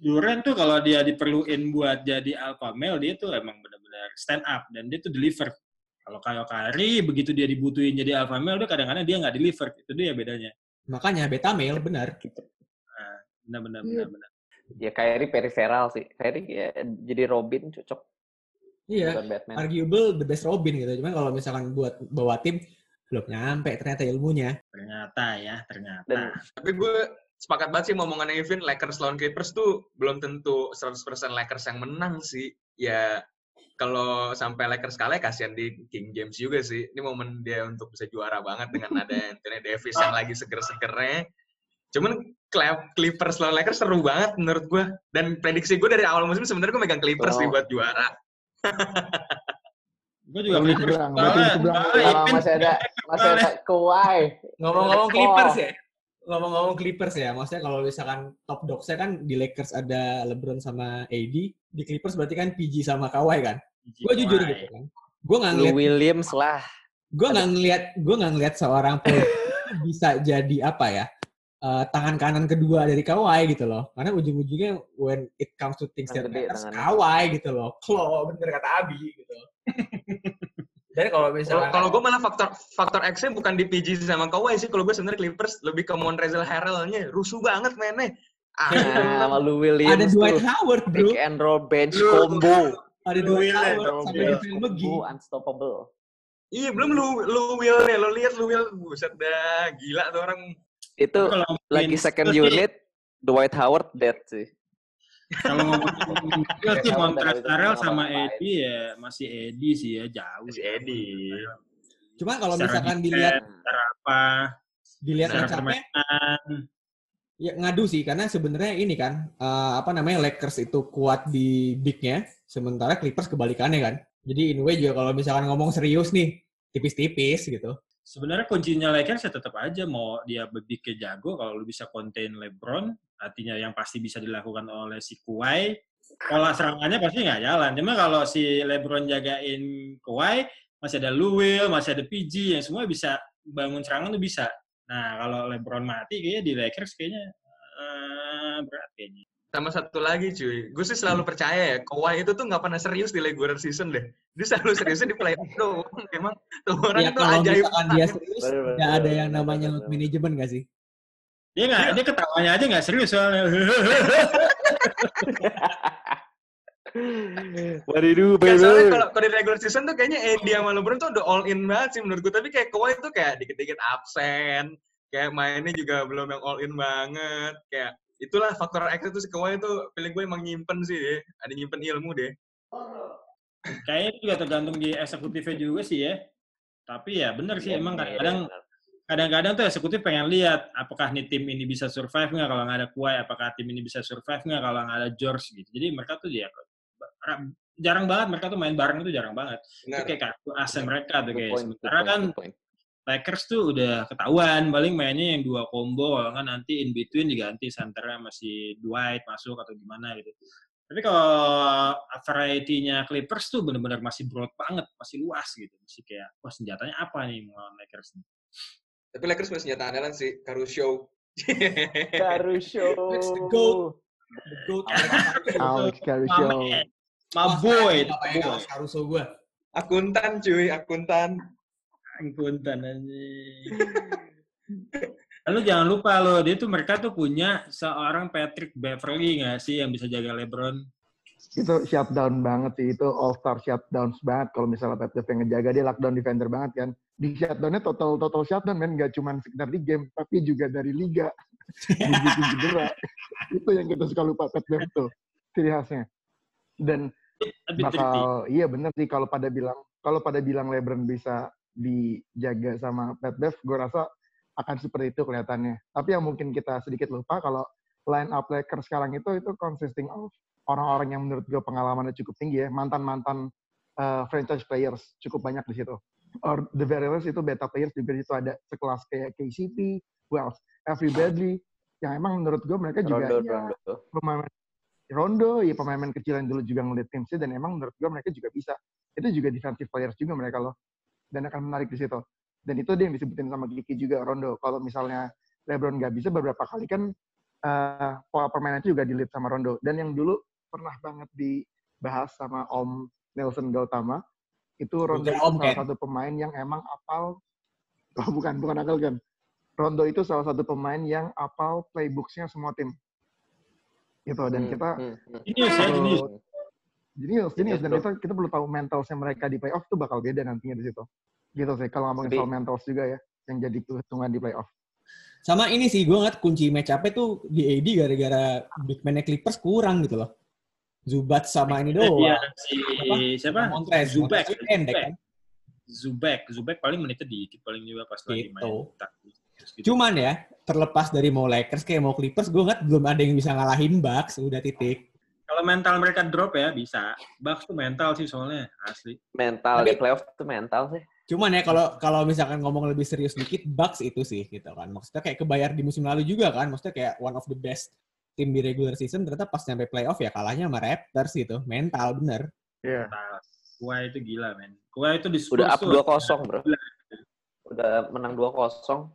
Duran tuh kalau dia diperluin buat jadi alpha male, dia tuh emang benar-benar stand up dan dia tuh deliver kalau kayak Kari, begitu dia dibutuhin jadi alpha male, dia kadang-kadang dia nggak deliver. Itu dia bedanya. Makanya beta male, benar. Gitu. Nah, benar-benar, iya. benar-benar. Ya Kyrie peripheral sih. Kyrie ya, jadi Robin cocok. Iya, arguable the best Robin gitu. Cuman kalau misalkan buat bawa tim, belum nyampe ternyata ilmunya. Ternyata ya, ternyata. Dan, tapi gue sepakat banget sih ngomongan Evin, Lakers lawan Clippers tuh belum tentu 100% Lakers yang menang sih. Ya kalau sampai Lakers kalah kasihan di King James juga sih. Ini momen dia untuk bisa juara banget dengan *laughs* ada Anthony Davis yang lagi seger-segernya. Cuman Clippers lawan Lakers seru banget menurut gue. Dan prediksi gue dari awal musim sebenarnya gue megang Clippers oh. nih buat juara. *laughs* gue juga Clippers. masih ada masih ada Kawhi. Ngomong-ngomong Clippers ya. Ngomong-ngomong Clippers ya, maksudnya kalau misalkan top dog saya kan di Lakers ada LeBron sama AD, di Clippers berarti kan PG sama Kawhi kan? gue jujur gitu kan gue nggak ngeliat Williams lah gue nggak ngeliat gue nggak ngeliat seorang *laughs* bisa jadi apa ya uh, tangan kanan kedua dari Kawhi gitu loh. Karena ujung-ujungnya when it comes to things that matters Kawhi gitu loh. Klo bener kata Abi gitu. *laughs* Jadi kalau misalnya kalau gue malah faktor faktor X-nya bukan di PG sama Kawhi sih. Kalau gue sebenarnya Clippers lebih ke Montrezl Harrell-nya. Rusuh banget mainnya. Ah, sama Lou Williams ada Dwight Howard bro. Pick and roll bench combo. Ada dua Howard sampai di film McGee. Unstoppable. Iya, belum lu lu Will nih, lu lihat lu Will buset dah gila tuh orang. Itu lagi second unit Dwight Howard dead sih. Kalau ngomongin tuh kontrak Karel sama Eddie ya masih Eddie sih ya jauh. Masih Eddie. Cuma kalau misalkan dilihat apa dilihat capek Ya ngadu sih karena sebenarnya ini kan uh, apa namanya Lakers itu kuat di bignya, sementara Clippers kebalikannya kan. Jadi in way juga kalau misalkan ngomong serius nih tipis-tipis gitu. Sebenarnya kuncinya Lakers ya tetap aja mau dia ke jago kalau lu bisa contain LeBron, artinya yang pasti bisa dilakukan oleh si Kawhi. Pola serangannya pasti nggak jalan. Cuma kalau si LeBron jagain Kawhi, masih ada Lou Will, masih ada PG yang semua bisa bangun serangan tuh bisa. Nah, kalau LeBron mati kayaknya di Lakers kayaknya uh, berat kayaknya. Sama satu lagi cuy, gue sih selalu percaya ya, Kawhi itu tuh nggak pernah serius di regular season deh. Dia selalu seriusnya di playoff *laughs* tuh. Emang tuh orang ya, itu ajaib. Dia serius, nggak ada yang namanya load management nggak sih? Dia nggak, dia ketawanya aja nggak serius soalnya. *laughs* What do you do, baby? Soalnya kalau, kalau di regular season tuh kayaknya Eddie sama LeBron tuh udah all in banget sih menurut gue. Tapi kayak Kawhi tuh kayak dikit-dikit absen. Kayak mainnya juga belum yang all in banget. Kayak itulah faktor X itu si Kawhi tuh pilih gue emang nyimpen sih deh. Ada nyimpen ilmu deh. Kayaknya juga tergantung di eksekutifnya juga sih ya. Tapi ya bener sih ya, emang kadang-kadang kadang-kadang tuh eksekutif pengen lihat apakah nih tim ini bisa survive nggak kalau nggak ada Kawhi, apakah tim ini bisa survive nggak kalau nggak ada George gitu. Jadi mereka tuh ya jarang banget mereka tuh main bareng itu jarang banget. Nah, itu kayak kartu asen mereka tuh kayak sementara kan Lakers tuh udah ketahuan paling mainnya yang dua combo kalau kan nanti in between diganti centernya masih Dwight masuk atau gimana gitu. Tapi kalau variety-nya Clippers tuh benar-benar masih broad banget, masih luas gitu. Masih kayak, wah senjatanya apa nih melawan Lakers nih. Tapi Lakers punya senjata andalan sih, Caruso. Caruso. Let's go. Goat Alex Caruso. My boy. Caruso gue. Akuntan cuy, akuntan. Akuntan aja. *laughs* Lalu jangan lupa loh, dia tuh mereka tuh punya seorang Patrick Beverly nggak sih yang bisa jaga LeBron? Itu shutdown banget sih, itu all star shutdown banget. Kalau misalnya Patrick yang ngejaga dia lockdown defender banget kan. Di shutdownnya total total shutdown men, nggak cuma sekedar di game, tapi juga dari liga. *laughs* Begitu cedera. itu yang kita suka lupa Pat Bev tuh ciri khasnya. Dan bakal iya bener sih kalau pada bilang kalau pada bilang LeBron bisa dijaga sama Pat Bev, gue rasa akan seperti itu kelihatannya. Tapi yang mungkin kita sedikit lupa kalau line up Lakers sekarang itu itu consisting of orang-orang yang menurut gue pengalamannya cukup tinggi ya, mantan-mantan uh, franchise players cukup banyak di situ. or the very least itu beta players juga itu ada sekelas kayak KCP, well, Avery Bradley, yang emang menurut gue mereka juga Rondo, ya, Rondo. pemain Rondo ya pemain-pemain kecil yang dulu juga ngeliat tim sih dan emang menurut gue mereka juga bisa itu juga defensive players juga mereka loh dan akan menarik di situ. Dan itu dia yang disebutin sama Giki juga Rondo. Kalau misalnya LeBron nggak bisa beberapa kali kan eh pola permainannya juga di lead sama Rondo. Dan yang dulu pernah banget dibahas sama Om Nelson Gautama itu Rondo Bukan itu Om, salah Ken. satu pemain yang emang apal. *laughs* Oh bukan bukan akal kan Rondo itu salah satu pemain yang apal playbooksnya semua tim. Gitu dan Hmm, kita hmm, hmm. Kalau- jenius. Genius, genius. Dan bro. kita, perlu tahu mentalsnya mereka di playoff tuh bakal beda nantinya di situ. Gitu sih, kalau ngomongin soal mentals juga ya, yang jadi perhitungan di playoff. Sama ini sih, gue ngeliat kunci match up tuh di AD gara-gara big man Clippers kurang gitu loh. Zubat sama ini doang. Iya, si Apa? siapa? Montrez, Zubek. Montrez pendek kan. Zubek. Zubek paling menitnya dikit paling juga pas lagi Gitu. main. tak- gitu. Cuman ya, terlepas dari mau Lakers kayak mau Clippers, gue ngeliat belum ada yang bisa ngalahin Bucks, udah titik. Kalau mental mereka drop ya bisa. Bucks tuh mental sih soalnya asli. Mental Tapi- di playoff itu mental sih. Cuman ya kalau kalau misalkan ngomong lebih serius dikit, Bucks itu sih gitu kan. Maksudnya kayak kebayar di musim lalu juga kan. Maksudnya kayak one of the best tim di regular season ternyata pas nyampe playoff ya kalahnya sama Raptors gitu. Mental bener. Iya. Mental. Kua itu gila men. Kua itu di Spurs Udah up tuh 2-0, Bro. Udah menang 2-0.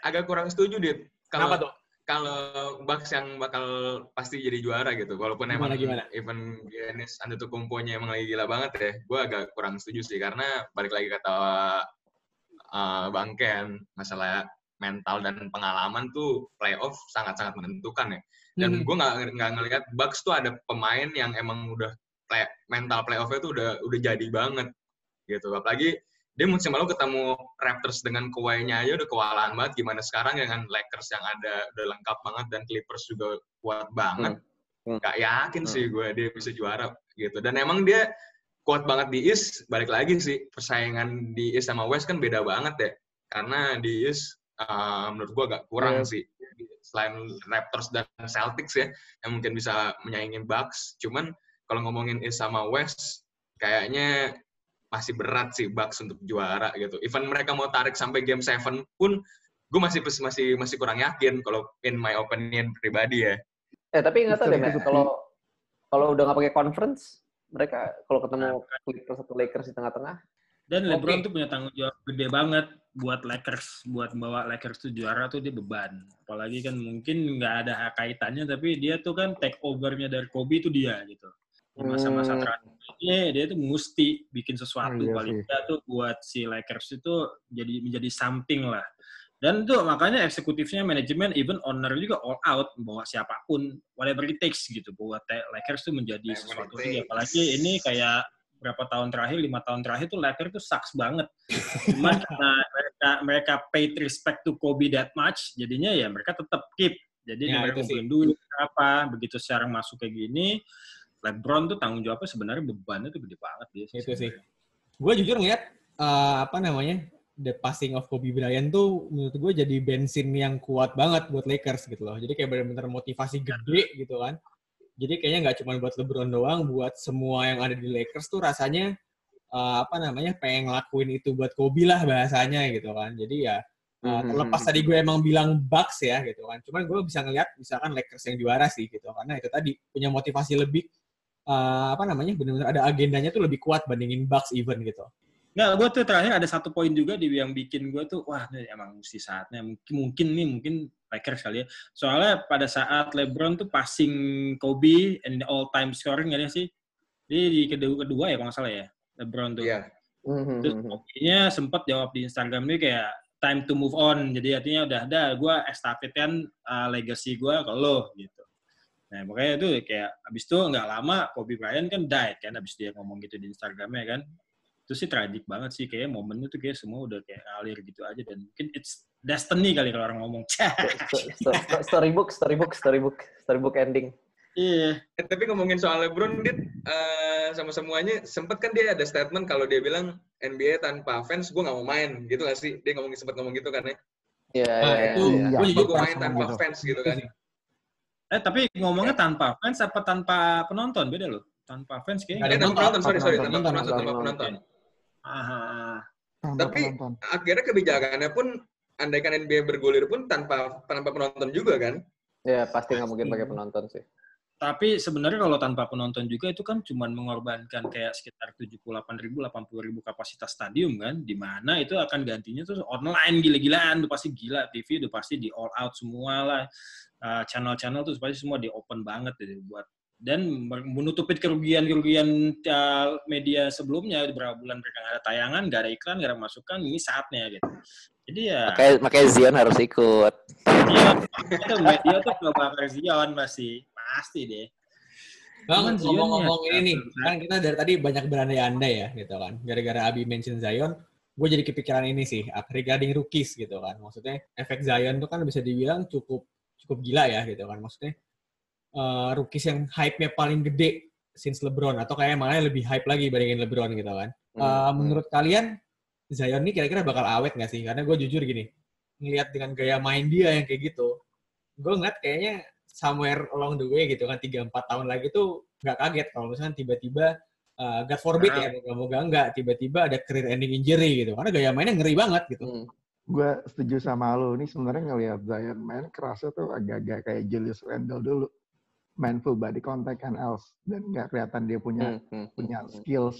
Agak kurang setuju, Dit. Kenapa tuh? Kalau Bucks yang bakal pasti jadi juara gitu. Walaupun Gimana, emang gimana? even Giannis Antetokounmpo-nya emang lagi gila banget ya. Gue agak kurang setuju sih karena balik lagi kata uh, Bang Ken, masalah mental dan pengalaman tuh playoff sangat-sangat menentukan ya. Dan Hmm. gue nggak nggak ngelihat Bucks tuh ada pemain yang emang udah play, mental playoffnya tuh udah udah jadi banget gitu. Apalagi dia musim lalu ketemu Raptors dengan Kawhi-nya aja udah kewalahan banget. Gimana sekarang dengan Lakers yang ada udah lengkap banget dan Clippers juga kuat banget. Hmm. Nggak yakin sih gue dia bisa juara gitu. Dan emang dia kuat banget di East. Balik lagi sih persaingan di East sama West kan beda banget ya. Karena di East uh, menurut gue agak kurang Iya. sih. Selain Raptors dan Celtics ya yang mungkin bisa menyaingin Bucks. Cuman kalau ngomongin East sama West kayaknya masih berat sih Bucks untuk juara gitu. Even mereka mau tarik sampai game 7 pun gue masih masih masih kurang yakin kalau in my opinion pribadi ya. Eh, tapi nggak tahu deh, Matt. Kalau kalau udah nggak pakai conference, mereka kalau ketemu Clippers atau Lakers di tengah-tengah, Dan LeBron tuh punya tanggung jawab gede banget buat Lakers, buat bawa Lakers tuh juara tuh dia beban. Apalagi kan mungkin nggak ada kaitannya, tapi dia tuh kan take over-nya dari Kobe itu dia gitu. Di masa-masa Hmm. terakhir ini dia tuh mesti bikin sesuatu Oh, iya paling tidak tuh buat si Lakers itu jadi menjadi something lah. Dan tuh makanya eksekutifnya manajemen even owner juga all out bawa siapa pun whatever it takes gitu buat Lakers tuh menjadi Whatever sesuatu takes. Apalagi ini kayak berapa tahun terakhir, lima tahun terakhir tuh Lakers tuh sucks banget. Cuman *laughs* karena mereka mereka paid respect to Kobe that much, jadinya ya mereka tetap keep. Jadi Ya, mereka itu sih. ngumpulin duit apa, begitu sekarang masuk kayak gini, LeBron tuh tanggung jawabnya sebenarnya bebannya tuh gede banget dia. Itu sih. Gue jujur ngeliat eh, apa namanya the passing of Kobe Bryant tuh menurut gue jadi bensin yang kuat banget buat Lakers gitu loh. Jadi kayak benar-benar motivasi gede gitu kan. Jadi kayaknya nggak cuma buat LeBron doang, buat semua yang ada di Lakers tuh rasanya eh, apa namanya pengen ngelakuin itu buat Kobe lah bahasanya gitu kan. Jadi ya eh, Mhm. terlepas tadi gue emang bilang Bucks ya gitu kan. Cuman gue bisa ngeliat misalkan Lakers yang juara sih gitu karena itu tadi punya motivasi lebih eh, apa namanya benar-benar ada agendanya tuh lebih kuat bandingin Bucks even gitu. Nggak, gue tuh terakhir ada satu poin juga di yang bikin gue tuh, wah ini emang mesti saatnya. Mungkin, mungkin nih, mungkin Lakers kali ya. Soalnya pada saat LeBron tuh passing Kobe and all time scoring ya sih. Jadi di kedua, kedua ya kalau nggak salah ya, LeBron tuh. Iya. Mhm. Terus Kobe-nya sempat jawab di Instagram dia kayak time to move on. Jadi artinya udah ada, gue estafetkan uh, legacy gue ke lo gitu. Nah makanya itu kayak abis itu nggak lama Kobe Bryant kan died kan abis dia ngomong gitu di Instagramnya kan. Itu sih tragik banget sih kayak momennya tuh kayak semua udah kayak ngalir gitu aja dan mungkin it's destiny kali kalau orang ngomong. Sto- sto- sto- storybook, storybook, storybook, storybook ending. Iya. Eh, tapi ngomongin soal LeBron, Dit, eh, sama semuanya, sempet kan dia ada statement kalau dia bilang NBA tanpa fans, gue nggak mau main, gitu gak sih? Dia ngomongin sempet ngomong gitu kan ya? Iya, Nah, iya, itu iya. gue juga gue main tanpa gitu. fans gitu kan? Eh tapi ngomongnya tanpa fans apa tanpa penonton beda loh. Tanpa fans kayaknya ada tanpa penonton, sorry, sorry, tanpa Penonton, penonton, tanpa penonton. Tapi penonton. akhirnya kebijakannya pun andaikan NBA bergulir pun tanpa tanpa penonton juga kan? Ya pasti nggak mungkin pakai penonton sih. Tapi sebenarnya kalau tanpa penonton juga itu kan cuma mengorbankan kayak sekitar 78 ribu, 80 ribu kapasitas stadium kan, di mana itu akan gantinya tuh online gila-gilaan, udah pasti gila TV, udah pasti di all out semua lah, channel-channel tuh pasti semua di open banget gitu buat dan menutupi kerugian-kerugian uh, media sebelumnya beberapa bulan mereka nggak ada tayangan, nggak ada iklan, nggak ada masukan, ini saatnya gitu. Jadi ya, Makanya, makanya Zion harus ikut. iya, itu media tuh nggak bakal Zion pasti, pasti deh. Bang, Zion ngomong-ngomong ya, ini nih, ya. kan kita dari tadi banyak berandai-andai ya, gitu kan. Gara-gara Abi mention Zion, gue jadi kepikiran ini sih, regarding rookies gitu kan. Maksudnya, efek Zion tuh kan bisa dibilang cukup cukup gila ya, gitu kan. Maksudnya, uh, rookies yang hype-nya paling gede since LeBron, atau kayak malah lebih hype lagi bandingin LeBron gitu kan. Uh, Hmm. menurut kalian, Zion ini kira-kira bakal awet nggak sih? Karena gue jujur gini, ngelihat dengan gaya main dia yang kayak gitu, gue ngeliat kayaknya somewhere along the way gitu kan, 3-4 tahun lagi tuh nggak kaget kalau misalnya tiba-tiba, uh, God forbid Nah. ya, moga-moga nggak, tiba-tiba ada career ending injury gitu. Karena gaya mainnya ngeri banget gitu. Hmm. Gue setuju sama lo. Ini sebenarnya ngelihat Zion main kerasa tuh agak-agak kayak Julius Randle dulu. Main full body contact and else. Dan nggak kelihatan dia punya Hmm, hmm, punya hmm, skills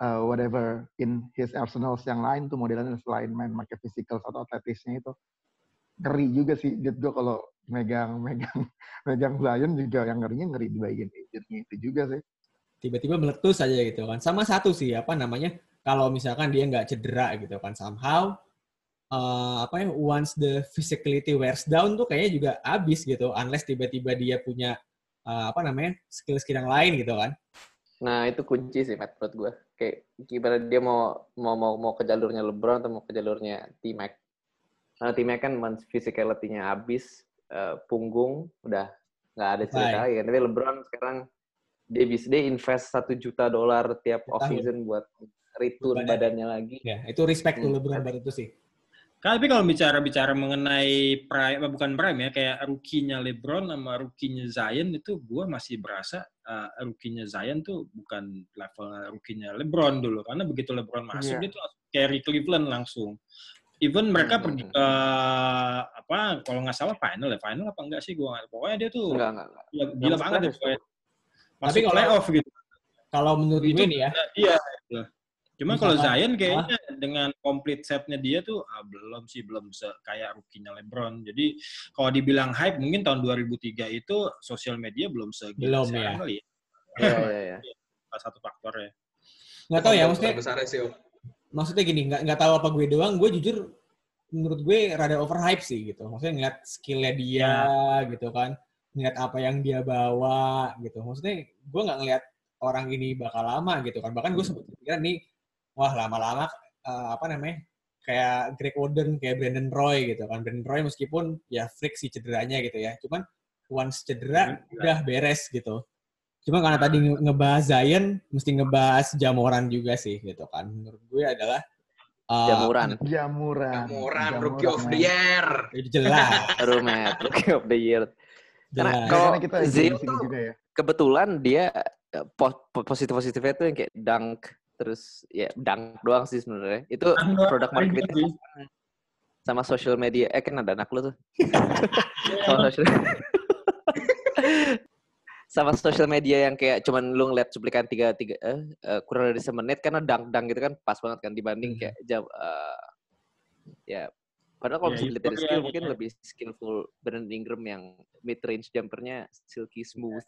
uh, whatever in his arsenals yang lain tuh modelannya selain main pakai physical atau atletisnya itu ngeri juga sih Dit gue kalau megang megang *laughs* megang Zion juga yang ngerinya ngeri di bagian injury itu juga sih Tiba-tiba meletus aja gitu kan. Sama satu sih, apa namanya, kalau misalkan dia nggak cedera gitu kan, somehow, uh, apa ya, once the physicality wears down tuh kayaknya juga habis gitu, unless tiba-tiba dia punya, uh, apa namanya, skill-skill yang lain gitu kan. Nah itu kunci sih Matt menurut gue. Kayak gimana dia mau mau mau mau ke jalurnya LeBron atau mau ke jalurnya T-Mac. Karena T-Mac kan once physicality-nya habis, eh, punggung udah nggak ada cerita lagi. kan. Tapi LeBron sekarang dia bisa dia invest satu juta dolar tiap off season buat retune Badan. badannya lagi. Ya, itu respect to Hmm. LeBron baru itu sih. Tapi kalau bicara-bicara mengenai prime, eh, bukan prime ya, kayak rookie-nya LeBron sama rookie-nya Zion itu gue masih berasa uh, rookie-nya Zion tuh bukan level rookie-nya LeBron dulu. Karena begitu LeBron masuk, Iya. dia tuh langsung carry Cleveland langsung. Even mereka Hmm, pergi hmm, ke, apa, kalau nggak salah final ya, final apa enggak sih? Gua nggak Pokoknya dia tuh Enggak, enggak, enggak. gila, gila Nggak banget ya. masuk. Tapi kalau- playoff gitu. Kalau menurut Itu gue nih ya, Iya. Cuma kalau Zion kayaknya dengan complete setnya dia tuh ah, belum sih belum se kayak rookie-nya LeBron. Jadi kalau dibilang hype mungkin tahun 2003 itu sosial media belum segila Belum, sekarang ya. kali ya. Iya, iya, iya. *laughs* Salah satu faktornya. nggak tahu ya, maksudnya besar sih Om. maksudnya gini, nggak nggak tahu apa gue doang, gue jujur menurut gue rada overhype sih gitu. Maksudnya ngeliat skillnya dia gitu kan, ngeliat apa yang dia bawa gitu. Maksudnya gue nggak ngeliat orang ini bakal lama gitu kan. Bahkan gue sempet kepikiran nih, wah lama-lama eh, apa namanya kayak Greg Oden, kayak Brandon Roy gitu kan. Brandon Roy meskipun ya freak sih cederanya gitu ya. Cuman once cedera udah beres gitu. Cuma karena tadi nge- ngebahas Zion, mesti ngebahas Jamoran juga sih gitu kan. Menurut gue adalah uh, Jamuran. jamuran Kamuran, rookie of the year. Itu jelas, *laughs* Baru Matt, Rookie of the Year. Karena kalau kita Zion tuh juga ya kebetulan dia eh, po- po- positif-positifnya tuh yang kayak dunk terus ya dunk doang sih sebenarnya. Itu produk marketing sama social media. Eh kan ada anak lu tuh. *laughs* sama social *laughs* sama social media yang kayak cuman lu ngeliat cuplikan tiga tiga eh, eh, kurang dari semenit karena dunk dunk gitu kan pas banget kan dibanding Hmm. kayak jam eh, ya padahal kalau dilihat dari ya, skill mungkin lebih skillful Brandon Ingram yang mid range jumpernya silky smooth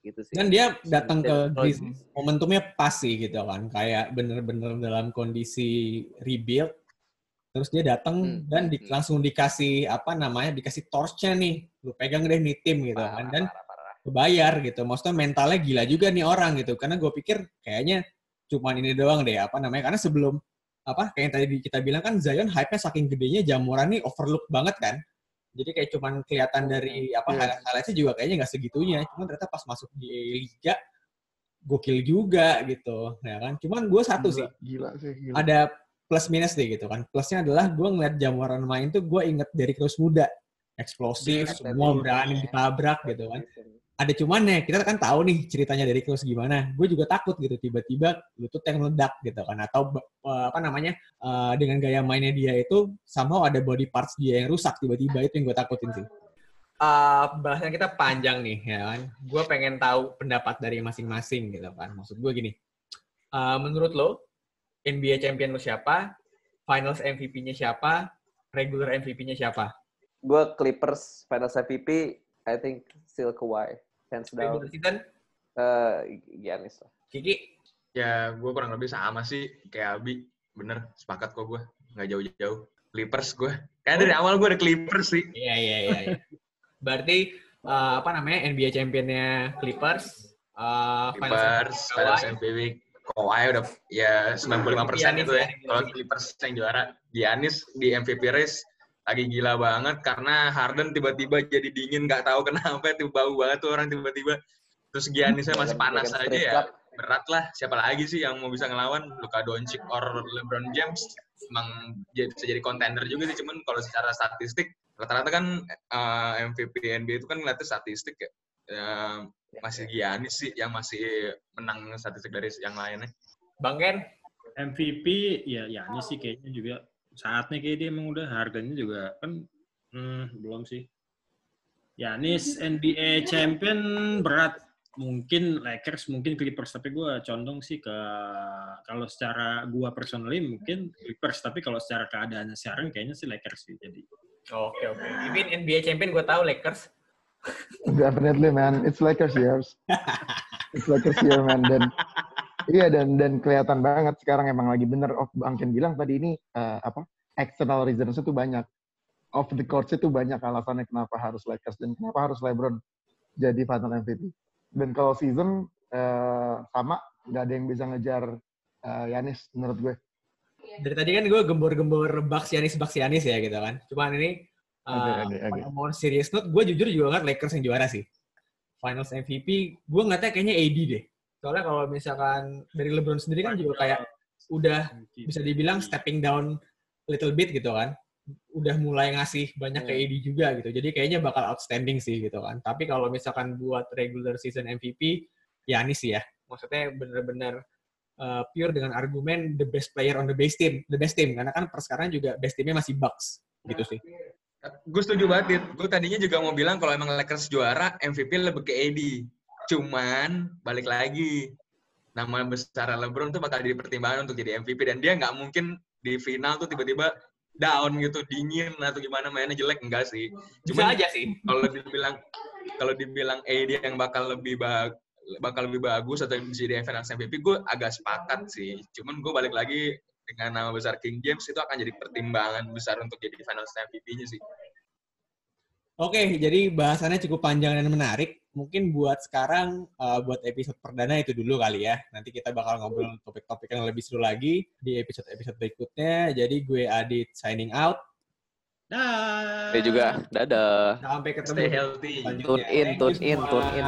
gitu sih. Dan dia datang ke Grizzlies, momentumnya pas sih gitu kan. Kayak bener-bener dalam kondisi rebuild. Terus dia datang Hmm, dan di- hmm. langsung dikasih apa namanya, dikasih torchnya nih. Lu pegang deh nih tim gitu Parah, kan. Dan parah, parah. kebayar gitu. Maksudnya mentalnya gila juga nih orang gitu. Karena gue pikir kayaknya cuman ini doang deh apa namanya. Karena sebelum apa kayak yang tadi kita bilang kan Zion hype-nya saking gedenya jamuran nih overlook banget kan. Jadi kayak cuman kelihatan dari apa Iya. highlight-highlightnya juga kayaknya nggak segitunya. Cuman ternyata pas masuk di liga gokil juga gitu, ya kan. Cuman gue satu Gila, sih gila sih gila. ada plus minus deh gitu kan. Plusnya adalah gue ngeliat jamuran main tuh gue inget dari terus muda, eksplosif, Iya, semua berani ditabrak gitu kan. Ada cumannya kita kan tahu nih ceritanya dari Rose gimana. Gue juga takut gitu tiba-tiba lutut yang meledak gitu kan atau uh, apa namanya uh, dengan gaya mainnya dia itu somehow ada body parts dia yang rusak tiba-tiba. Itu yang gue takutin sih. Uh, bahasan kita panjang nih ya kan. Gue pengen tahu pendapat dari masing-masing gitu kan. Maksud gue gini uh, menurut lo NBA champion lo siapa? Finals MVP-nya siapa? Regular MVP-nya siapa? Gue Clippers finals MVP I think still Kawhi hands down. Season? Uh, Giannis lah. Kiki? Ya, gue kurang lebih sama sih kayak Abi. Bener, sepakat kok gue. Nggak jauh-jauh. Clippers gue. Kayak dari oh. awal gue ada Clippers sih. Iya, iya, iya. iya. Berarti, uh, apa namanya, NBA championnya Clippers. Uh, Clippers, Finals MVP. Kawhi udah ya 95 persen itu ya. Kalau Clippers yang juara. Giannis di MVP race lagi gila banget karena Harden tiba-tiba jadi dingin nggak tahu kenapa tuh bau banget tuh orang tiba-tiba. Terus Giannisnya masih panas aja ya. berat lah siapa lagi sih yang mau bisa ngelawan? Luka Doncic or LeBron James? Emang bisa jadi kontender juga sih cuman kalau secara statistik rata-rata kan uh, eh, MVP NBA itu kan ngeliatnya statistik ya. Uh, masih Giannis sih yang masih menang statistik dari yang lainnya. Bang Ken MVP ya Giannis sih kayaknya juga saatnya kayak dia emang udah harganya juga kan hmm, belum sih. Yanis NBA champion berat. Mungkin Lakers mungkin Clippers. Tapi gue condong sih ke kalau secara gue personally mungkin Clippers. Tapi kalau secara keadaannya sekarang kayaknya sih Lakers sih jadi. Oke oke. Okay. even NBA champion gue tahu Lakers. Definitely man. It's Lakers years. *laughs* It's Lakers year man. Dan Iya dan dan kelihatan banget sekarang emang lagi bener. Oh, Bang Ken bilang tadi ini uh, apa external reasons itu banyak. Off the court itu banyak alasannya kenapa harus Lakers dan kenapa harus LeBron jadi final MVP. Dan kalau season uh, sama nggak ada yang bisa ngejar uh, Yanis menurut gue. Dari tadi kan gue gembor-gembor Bucks Yanis Bucks Yanis ya gitu kan. Cuman ini uh, okay, okay, okay. more serious note, gue jujur juga ngeliat Lakers yang juara sih. Finals MVP, gue ngeliatnya kayaknya AD deh Soalnya kalau misalkan dari LeBron sendiri kan juga kayak udah bisa dibilang stepping down little bit gitu kan. Udah mulai ngasih banyak ke AD juga gitu. Jadi kayaknya bakal outstanding sih gitu kan. Tapi kalau misalkan buat regular season MVP, ya ini sih ya. Maksudnya bener-bener uh, pure dengan argumen the best player on the best team, the best team. Karena kan per sekarang juga best teamnya masih Bucks gitu sih. Gue setuju banget, Gue tadinya juga mau bilang kalau emang Lakers juara, MVP lebih ke AD. Cuman balik lagi nama besar LeBron tuh bakal jadi pertimbangan untuk jadi MVP dan dia nggak mungkin di final tuh tiba-tiba down gitu dingin atau gimana mainnya jelek enggak sih. Cuma aja sih. Kalau dibilang kalau dibilang AD yang bakal lebih bag, bakal lebih bagus atau jadi finals MVP gue agak sepakat sih. Cuman gue balik lagi dengan nama besar King James itu akan jadi pertimbangan besar untuk jadi finals MVP-nya sih. Oke, jadi bahasannya cukup panjang dan menarik. Mungkin buat sekarang, uh, buat episode perdana itu dulu kali ya. Nanti kita bakal ngobrol topik-topik yang lebih seru lagi di episode-episode berikutnya. Jadi gue Adit signing out. Dah. Saya juga. Dadah. Sampai ketemu. Stay healthy. Tune in, tune in, tune in.